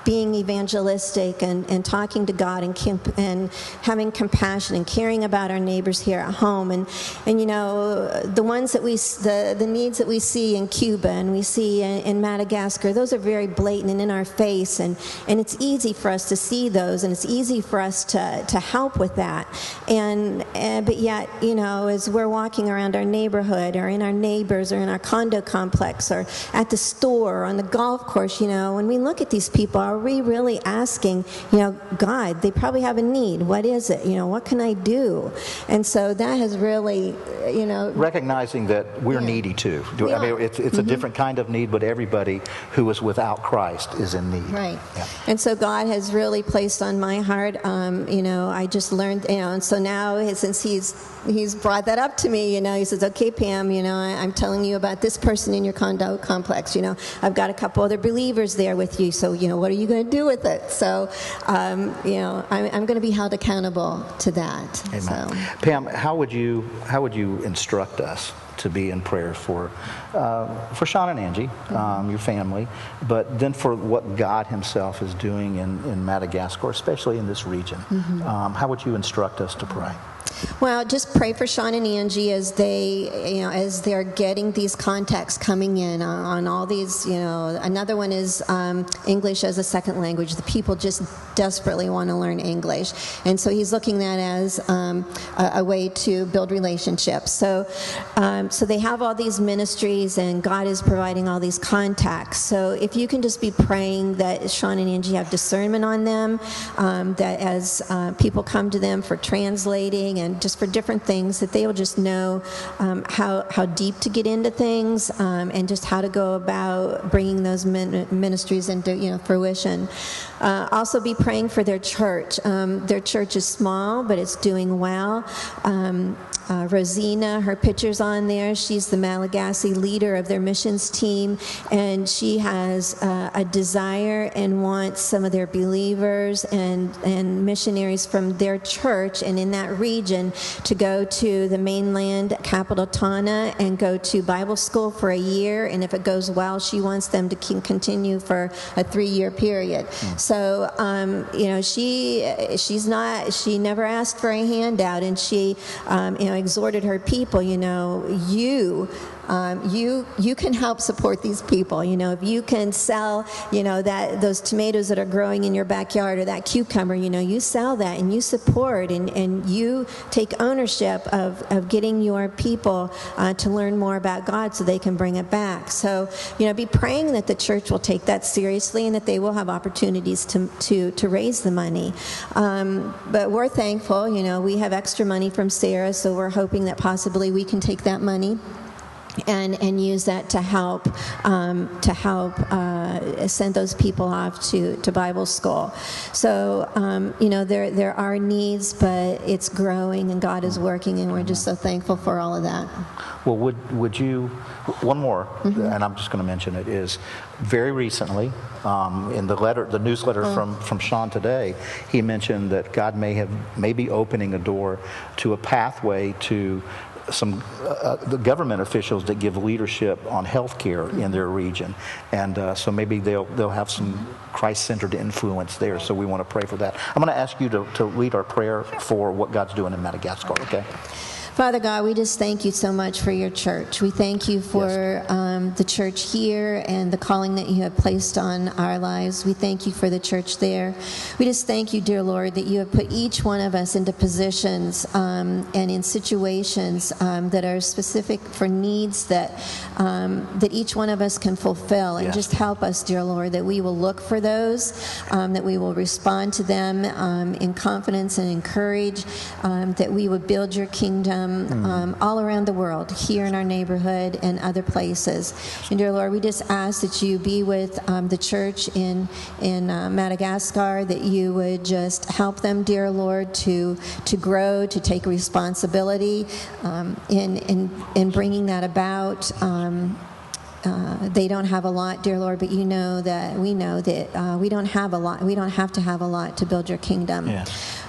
being evangelistic and, and talking to God and, camp, and having compassion and caring about our neighbors here at home. And, and you know, the ones that we, the, the needs that we see in Cuba and we see in, in Madagascar, those are very blatant and in our face. And, and it's easy for us to see those and it's easy for us to, to help with that. And, and, but yet, you know, as we're walking around our neighborhood or in our neighbors or in our condo complex or at the store or on the golf course, you know, when we look at these people, are we really asking, you know, God, they probably have a need. What is it? You know, what can I do? And so that has really, you know, Recognizing that we're Yeah. needy too. We I mean, are. it's, it's a different kind of need, but everybody who is without Christ is in need. Right. Yeah. And so God has really placed on my heart, um, you know, I just learned, you know, and so now since he's he's brought that up to me, you know, he says, okay, Pam, you know, I, I'm telling you about this person in your condo complex, you know, I've got a couple other believers there with you, so, you know, what are you going to do with it? So, um, you know, I'm, I'm going to be held accountable to that. Amen. So. Pam, how would you how would you instruct us to be in prayer for uh, for Sean and Angie, um, your family, but then for what God Himself is doing in, in Madagascar, especially in this region? Um, how would you instruct us to pray? Well, just pray for Sean and Angie as they, you know, as they're getting these contacts coming in on, on all these, you know. Another one is um, English as a second language. The people just desperately want to learn English, and so he's looking at as um, a, a, way to build relationships. So, um, so they have all these ministries, and God is providing all these contacts. So, if you can just be praying that Sean and Angie have discernment on them, um, that as uh, people come to them for translating and just for different things, that they will just know um, how, how deep to get into things um, and just how to go about bringing those ministries into you know, fruition. Uh, also, be praying for their church. Um, their church is small, but it's doing well. Um, uh, Rosina, her picture's on there. She's the Malagasy leader of their missions team, and she has uh, a desire and wants some of their believers and, and missionaries from their church and in that region to go to the mainland capital Tana and go to Bible school for a year. And if it goes well, she wants them to continue for a three-year period. Mm. So, um, you know, she she's not she never asked for a handout, and she, um, you know exhorted her people, you know, you um, you you can help support these people. You know, if you can sell, you know, that those tomatoes that are growing in your backyard or that cucumber, you know, you sell that and you support and, and you take ownership of, of getting your people uh, to learn more about God so they can bring it back. So, you know, be praying that the church will take that seriously and that they will have opportunities to to to raise the money. Um, but we're thankful. You know, we have extra money from Sarah, so we're hoping that possibly we can take that money and and use that to help um, to help uh, send those people off to, to Bible school. So um, you know there there are needs, but it's growing and God is working, and we're just so thankful for all of that. Well, would would you? One more, mm-hmm. and I'm just going to mention it is very recently um, in the letter, the newsletter mm. from from Sean today. He mentioned that God may have may be opening a door to a pathway to some uh, the government officials that give leadership on health care in their region, and uh, so maybe they'll they'll have some Christ-centered influence there. So we want to pray for that. I'm going to ask you to, to lead our prayer for what God's doing in Madagascar. Okay. Father God, we just thank you so much for your church. We thank you for yes. um, the church here and the calling that you have placed on our lives. We thank you for the church there. We just thank you, dear Lord, that you have put each one of us into positions um, and in situations um, that are specific for needs that um, that each one of us can fulfill. And yes. just help us, dear Lord, that we will look for those, um, that we will respond to them um, in confidence and encourage, um that we would build your kingdom mm. um, all around the world, here in our neighborhood and other places. And dear Lord, we just ask that you be with um, the church in in uh, Madagascar, that you would just help them, dear Lord, to to grow, to take responsibility um, in in in bringing that about. Um, uh, they don't have a lot, dear Lord, but you know that we know that uh, we don't have a lot. We don't have to have a lot to build your kingdom.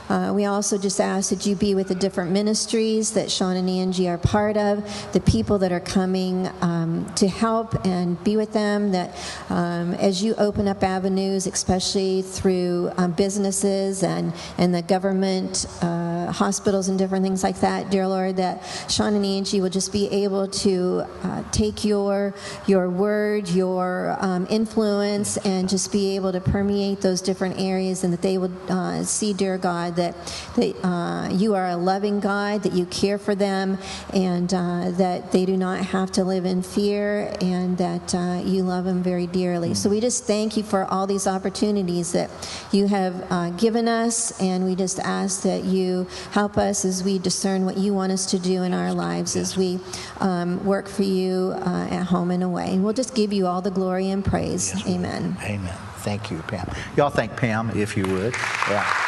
Uh, we also just ask that you be with the different ministries that Sean and Angie are part of, the people that are coming um, to help and be with them. That um, as you open up avenues, especially through um, businesses and, and the government, uh, hospitals, and different things like that, dear Lord, that Sean and Angie will just be able to uh, take your, your word, your um, influence, and just be able to permeate those different areas, and that they would uh, see, dear God, that, that uh, you are a loving God, that you care for them, and uh, that they do not have to live in fear, and that uh, you love them very dearly. So we just thank you for all these opportunities that you have given us, and we just ask that you help us as we discern what you want us to do in our lives as we um, work for you uh, at home and away. We'll just give you all the glory and praise. Yes, Amen. Amen. Thank you, Pam. Y'all thank Pam if you would. Yeah.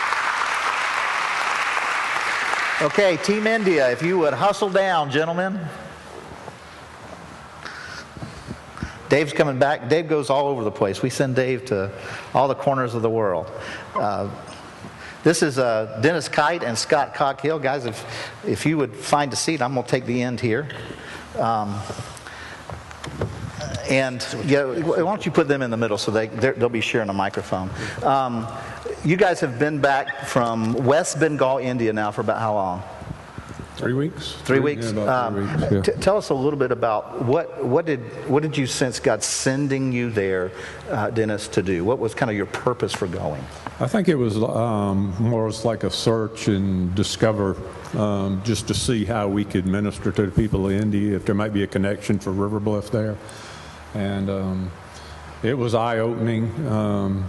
Okay, Team India, if you would hustle down, gentlemen. Dave's coming back. Dave goes all over the place. We send Dave to all the corners of the world. Uh, this is uh, Dennis Kite and Scott Cockhill. Guys, if, if you would find a seat, I'm going to take the end here. Um, and yeah, why don't you put them in the middle so they, they'll be sharing a microphone. Um, you guys have been back from West Bengal, India now for about how long? Three weeks. Three weeks. Yeah, about three Um, weeks, yeah. t- tell us a little bit about what what did what did you sense God sending you there, uh, Dennis, to do? What was kind of your purpose for going? I think it was um, more as like a search and discover, um, just to see how we could minister to the people of India, if there might be a connection for River Bluff there. And um, it was eye opening. Um,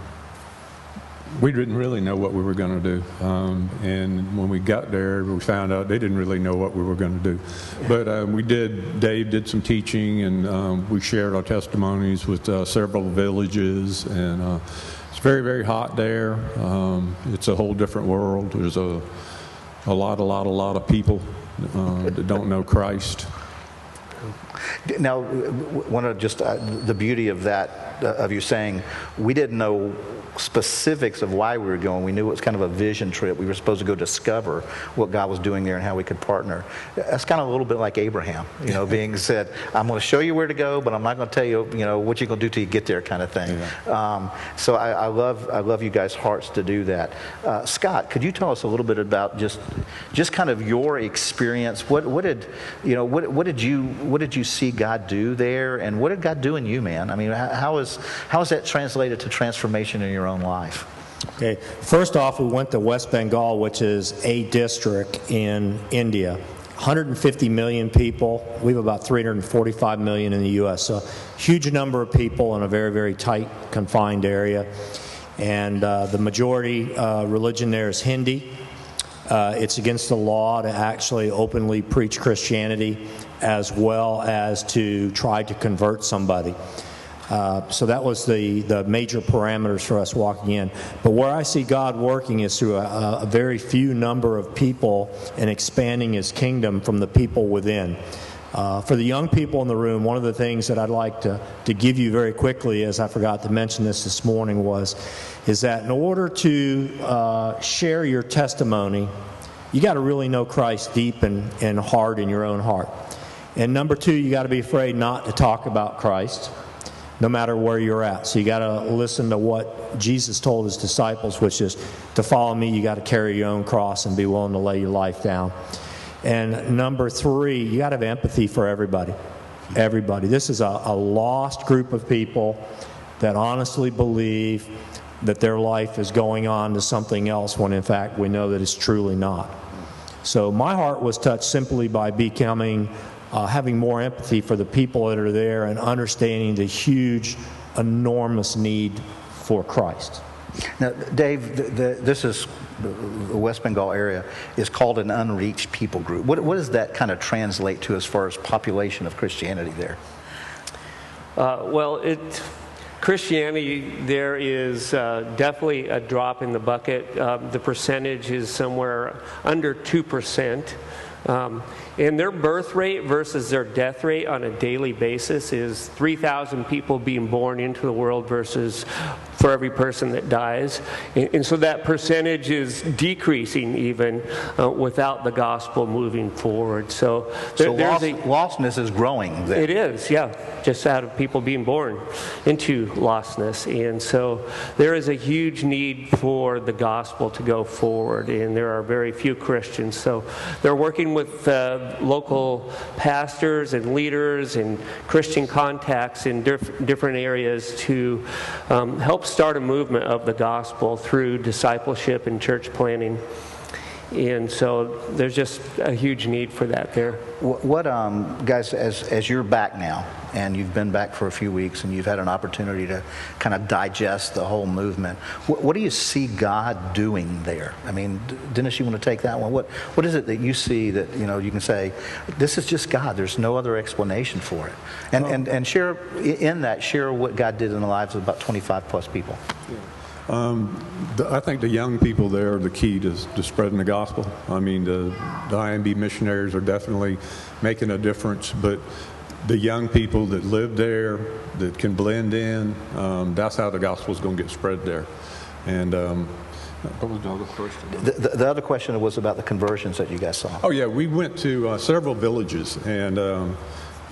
we didn't really know what we were going to do. Um, and when we got there, we found out they didn't really know what we were going to do. But uh, we did, Dave did some teaching, and um, we shared our testimonies with uh, several villages. And uh, very, very hot there. Um, it's a whole different world. There's a, a lot, a lot, a lot of people uh, that don't know Christ. Now, one of just uh, the beauty of that, uh, of you saying, we didn't know specifics of why we were going. We knew it was kind of a vision trip. We were supposed to go discover what God was doing there and how we could partner. That's kind of a little bit like Abraham, you know, being said, I'm going to show you where to go, but I'm not going to tell you, you know, what you're going to do till you get there kind of thing. Um, so I, I, love, I love you guys' hearts to do that. Uh, Scott, could you tell us a little bit about just, just kind of your experience? What, what did, you know, what, what did you, what did you see God do there, and what did God do in you, man? I mean, how, how is, how is that translated to transformation in your own life? Okay, first off, we went to West Bengal, which is a district in India. 150 million people. We have about 345 million in the U.S. So, huge number of people in a very, very tight, confined area. And uh, the majority uh, religion there is Hindi. Uh, it's against the law to actually openly preach Christianity as well as to try to convert somebody. Uh, so that was the, the major parameters for us walking in. But where I see God working is through a, a very few number of people and expanding His kingdom from the people within. Uh, for the young people in the room, one of the things that I'd like to, to give you very quickly, as I forgot to mention this this morning, was is that in order to uh, share your testimony, you got to really know Christ deep and, and hard in your own heart. And number two, you got to be afraid not to talk about Christ no matter where you're at. So you got to listen to what Jesus told his disciples, which is to follow me, you got to carry your own cross and be willing to lay your life down. And number three, you got to have empathy for everybody. Everybody. This is a, a lost group of people that honestly believe that their life is going on to something else when in fact we know that it's truly not. So my heart was touched simply by becoming uh, having more empathy for the people that are there and understanding the huge, enormous need for Christ. Now, Dave, the, the, this is the West Bengal area is called an unreached people group. What, what does that kind of translate to as far as population of Christianity there? Uh, well, it. Christianity, there is uh, definitely a drop in the bucket. Uh, the percentage is somewhere under 2%. Um, and their birth rate versus their death rate on a daily basis is 3,000 people being born into the world versus for every person that dies. And, and so that percentage is decreasing even uh, without the gospel moving forward. So, there, so lost, a, lostness is growing there. It is, yeah, just out of people being born into lostness. And so there is a huge need for the gospel to go forward, and there are very few Christians. So they're working with uh, local pastors and leaders and Christian contacts in diff- different areas to um, help start a movement of the gospel through discipleship and church planting. And so there's just a huge need for that there. What, what um, guys, as, as you're back now, and you've been back for a few weeks, and you've had an opportunity to kind of digest the whole movement, what, what do you see God doing there? I mean, Dennis, you want to take that one? What, what is it that you see that, you know, you can say, this is just God, there's no other explanation for it? And, and, and share, in that, share what God did in the lives of about 25 plus people. Yeah. Um, the, I think the young people there are the key to, to spreading the gospel. I mean, the, the IMB missionaries are definitely making a difference, but the young people that live there, that can blend in, um, that's how the gospel is going to get spread there. And um, what was the other question? The, the, the, other question was about the conversions that you guys saw. Oh, yeah, we went to uh, several villages and um,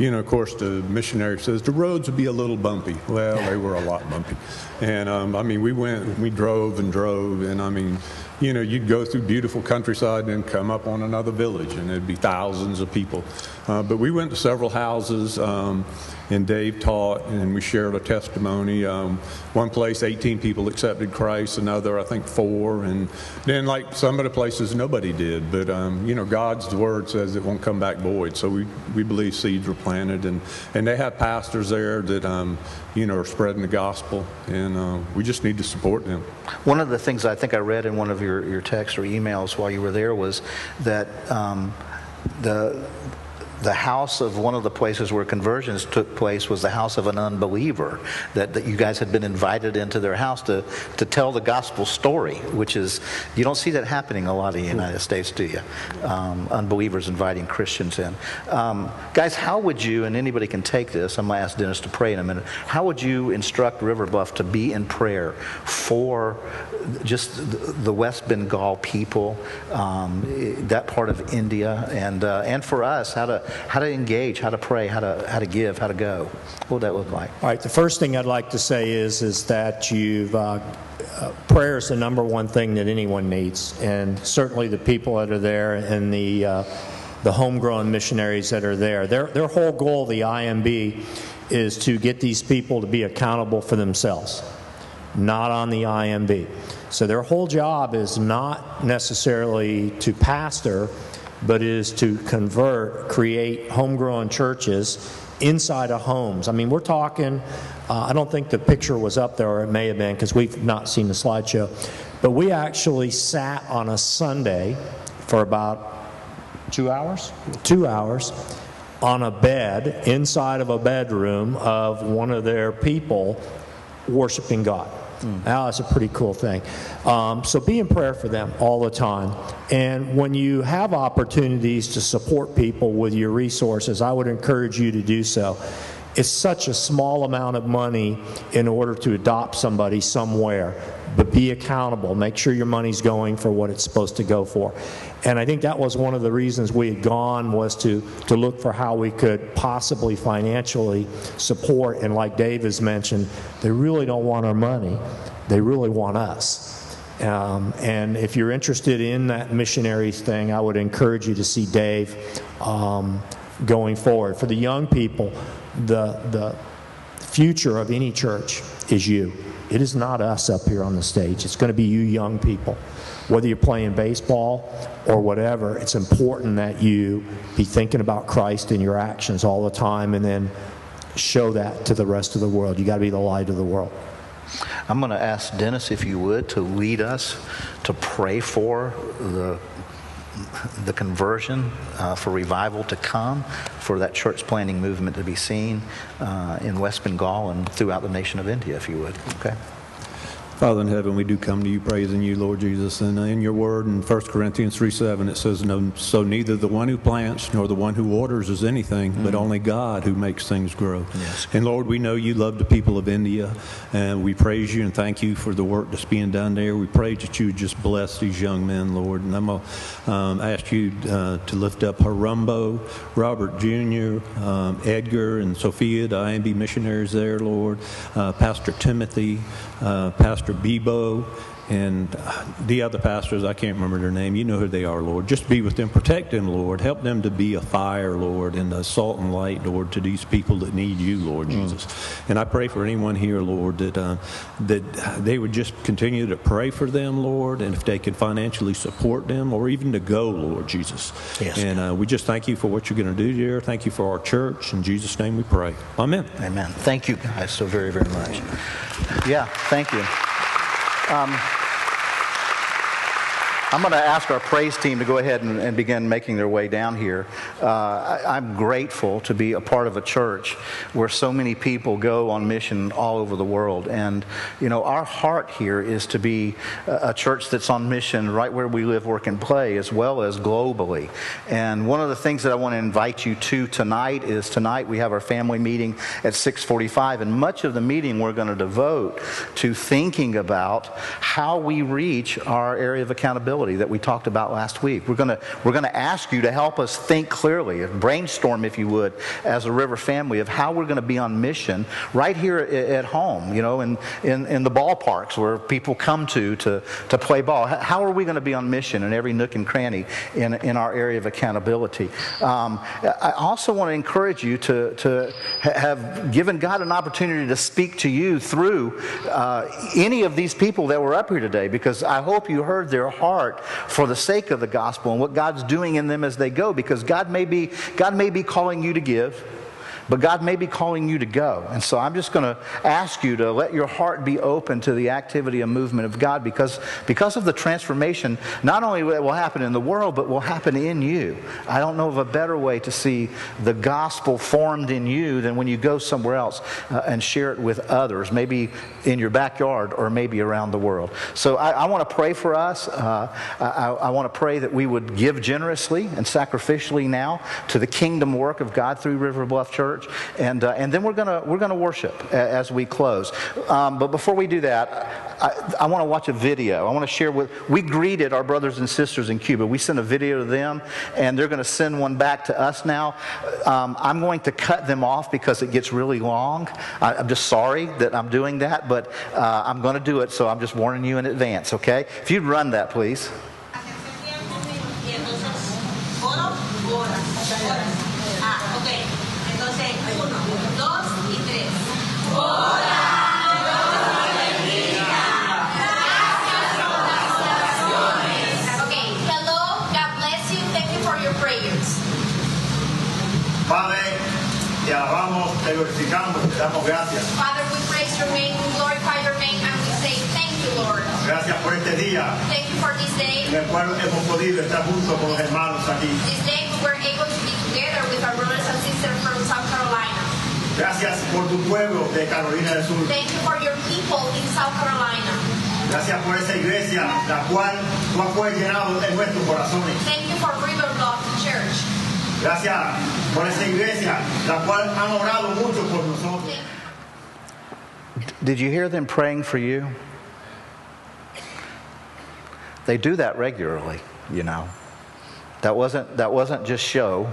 you know, of course, the missionary says the roads would be a little bumpy. Well, they were a lot bumpy. And um, I mean, we went, we drove and drove, and I mean, you know, you'd go through beautiful countryside and come up on another village, and there'd be thousands of people. Uh, but we went to several houses. Um, and Dave taught, and we shared a testimony. Um, one place, 18 people accepted Christ, another, I think, four, and then like some of the places, nobody did. But um, you know, God's word says it won't come back void. So we, we believe seeds were planted, and and they have pastors there that um, you know are spreading the gospel, and uh, we just need to support them. One of the things I think I read in one of your your texts or emails while you were there was that um, the the house of one of the places where conversions took place was the house of an unbeliever. That, that you guys had been invited into their house to, to tell the gospel story, which is, you don't see that happening a lot in the United States, do you? Um, unbelievers inviting Christians in. Um, guys, how would you, and anybody can take this, I'm going to ask Dennis to pray in a minute, how would you instruct River Bluff to be in prayer for just the West Bengal people, um, that part of India, and, uh, and for us, how to, how to engage, how to pray, how to, how to give, how to go. What would that look like? All right, the first thing I'd like to say is, is that you've, uh, uh, prayer is the number one thing that anyone needs. And certainly the people that are there and the, uh, the homegrown missionaries that are there, their, their whole goal, the IMB, is to get these people to be accountable for themselves, not on the IMB. So their whole job is not necessarily to pastor, but is to convert, create homegrown churches inside of homes. I mean, we're talking, uh, I don't think the picture was up there, or it may have been because we've not seen the slideshow, but we actually sat on a Sunday for about two hours? Two hours on a bed inside of a bedroom of one of their people worshiping God. Mm. That's a pretty cool thing. Um, so be in prayer for them all the time. And when you have opportunities to support people with your resources, I would encourage you to do so. It's such a small amount of money in order to adopt somebody somewhere, but be accountable. Make sure your money's going for what it's supposed to go for. And I think that was one of the reasons we had gone was to, to look for how we could possibly financially support. And like Dave has mentioned, they really don't want our money. They really want us. Um, and if you're interested in that missionaries thing, I would encourage you to see Dave um, going forward. For the young people, the, the future of any church is you. It is not us up here on the stage. It's going to be you young people whether you're playing baseball or whatever, it's important that you be thinking about Christ in your actions all the time and then show that to the rest of the world. You got to be the light of the world. I'm going to ask Dennis, if you would, to lead us to pray for the the conversion, uh, for revival to come, for that church planting movement to be seen uh, in West Bengal and throughout the nation of India, if you would. Okay. Father in heaven, we do come to you praising you, Lord Jesus. And in your word in 1 Corinthians 3 7, it says, no, So neither the one who plants nor the one who waters is anything, mm. but only God who makes things grow. Yes. And Lord, we know you love the people of India, and we praise you and thank you for the work that's being done there. We pray that you just bless these young men, Lord. And I'm going to um, ask you uh, to lift up Harumbo, Robert Jr., um, Edgar, and Sophia, the IMB missionaries there, Lord, uh, Pastor Timothy, uh, Pastor Bebo, and the other pastors, I can't remember their name. You know who they are, Lord. Just be with them, protect them, Lord. Help them to be a fire, Lord, and a salt and light, Lord, to these people that need you, Lord mm. Jesus. And I pray for anyone here, Lord, that uh, that they would just continue to pray for them, Lord, and if they could financially support them, or even to go, Lord Jesus. Yes. And uh, we just thank you for what you're going to do here. Thank you for our church. In Jesus' name, we pray. Amen. Amen. Thank you guys so very, very much. Yeah. Thank you. Um, I'm going to ask our praise team to go ahead and, and begin making their way down here. Uh, I, am grateful to be a part of a church where so many people go on mission all over the world. And, you know, our heart here is to be a, a church that's on mission right where we live, work, and play, as well as globally. And one of the things that I want to invite you to tonight is tonight we have our family meeting at 645. And much of the meeting we're going to devote to thinking about how we reach our area of accountability accountability that we talked about last week. We're going to we're going to ask you to help us think clearly, brainstorm, if you would, as a River family of how we're going to be on mission right here at home, you know, in, in, in the ballparks where people come to, to to play ball. How are we going to be on mission in every nook and cranny in, in our area of accountability? Um, I also want to encourage you to, to have given God an opportunity to speak to you through uh, any of these people that were up here today because I hope you heard their heart for the sake of the gospel and what God's doing in them as they go because God may be, God may be calling you to give. But God may be calling you to go. And so I'm just going to ask you to let your heart be open to the activity and movement of God because, because of the transformation, not only will it happen in the world, but will happen in you. I don't know of a better way to see the gospel formed in you than when you go somewhere else uh, and share it with others, maybe in your backyard or maybe around the world. So I, I want to pray for us. Uh, I, I want to pray that we would give generously and sacrificially now to the kingdom work of God through River Bluff Church church, and, uh, and then we're gonna we're gonna worship as we close. Um, but before we do that, I, I want to watch a video. I want to share with, we greeted our brothers and sisters in Cuba. We sent a video to them, and they're going to send one back to us now. Um, I'm going to cut them off because it gets really long. I, am just sorry that I'm doing that, but uh, I'm going to do it, so I'm just warning you in advance, okay? If you'd run that, please. Te alabamos, te glorificamos, te damos gracias. Father, we praise your name, we glorify your name, and we say thank you, Lord. Gracias por este día. Thank you for this day. En el cual hemos podido estar juntos con los hermanos aquí. This day we were able to be together with our brothers and sisters from South. Gracias por tu pueblo de Carolina del Sur. Thank you for your people in South Carolina. Gracias por esa iglesia, la cual tú has llenado en nuestros corazones. Thank you for River Bluff Church. Gracias por esa iglesia, la cual han orado mucho por nosotros. Did you hear them praying for you? They do that regularly, you know. That wasn't, that wasn't just show.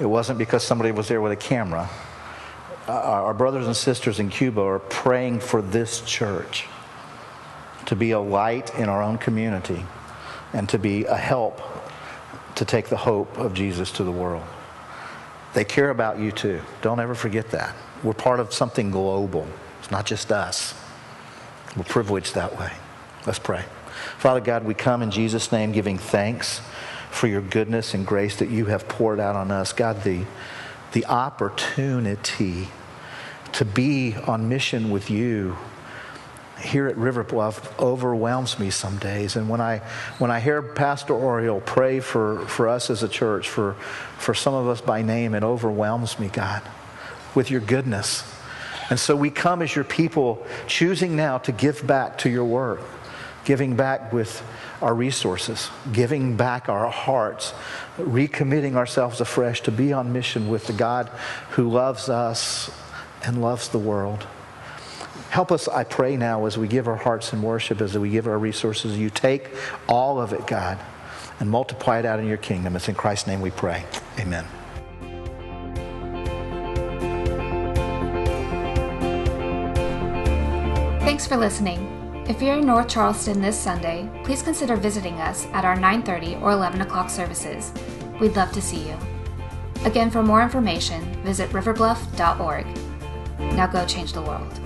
It wasn't because somebody was there with a camera. Uh, our brothers and sisters in Cuba are praying for this church to be a light in our own community and to be a help to take the hope of Jesus to the world. They care about you too. Don't ever forget that. We're part of something global. It's not just us. We're privileged that way. Let's pray. Father God, we come in Jesus' name giving thanks for your goodness and grace that you have poured out on us. God, the, the opportunity to be on mission with you here at River Bluff overwhelms me some days. And when I, when I hear Pastor Oriole pray for, for us as a church, for, for some of us by name, it overwhelms me, God, with your goodness. And so we come as your people, choosing now to give back to your work, giving back with our resources, giving back our hearts, recommitting ourselves afresh to be on mission with the God who loves us and loves the world. Help us, I pray now, as we give our hearts in worship, as we give our resources, you take all of it, God, and multiply it out in your kingdom. It's in Christ's name we pray. Amen. Thanks for listening. If you're in North Charleston this Sunday, please consider visiting us at our 9:30 or 11 o'clock services. We'd love to see you. Again, for more information, visit riverbluff.org. Now go change the world.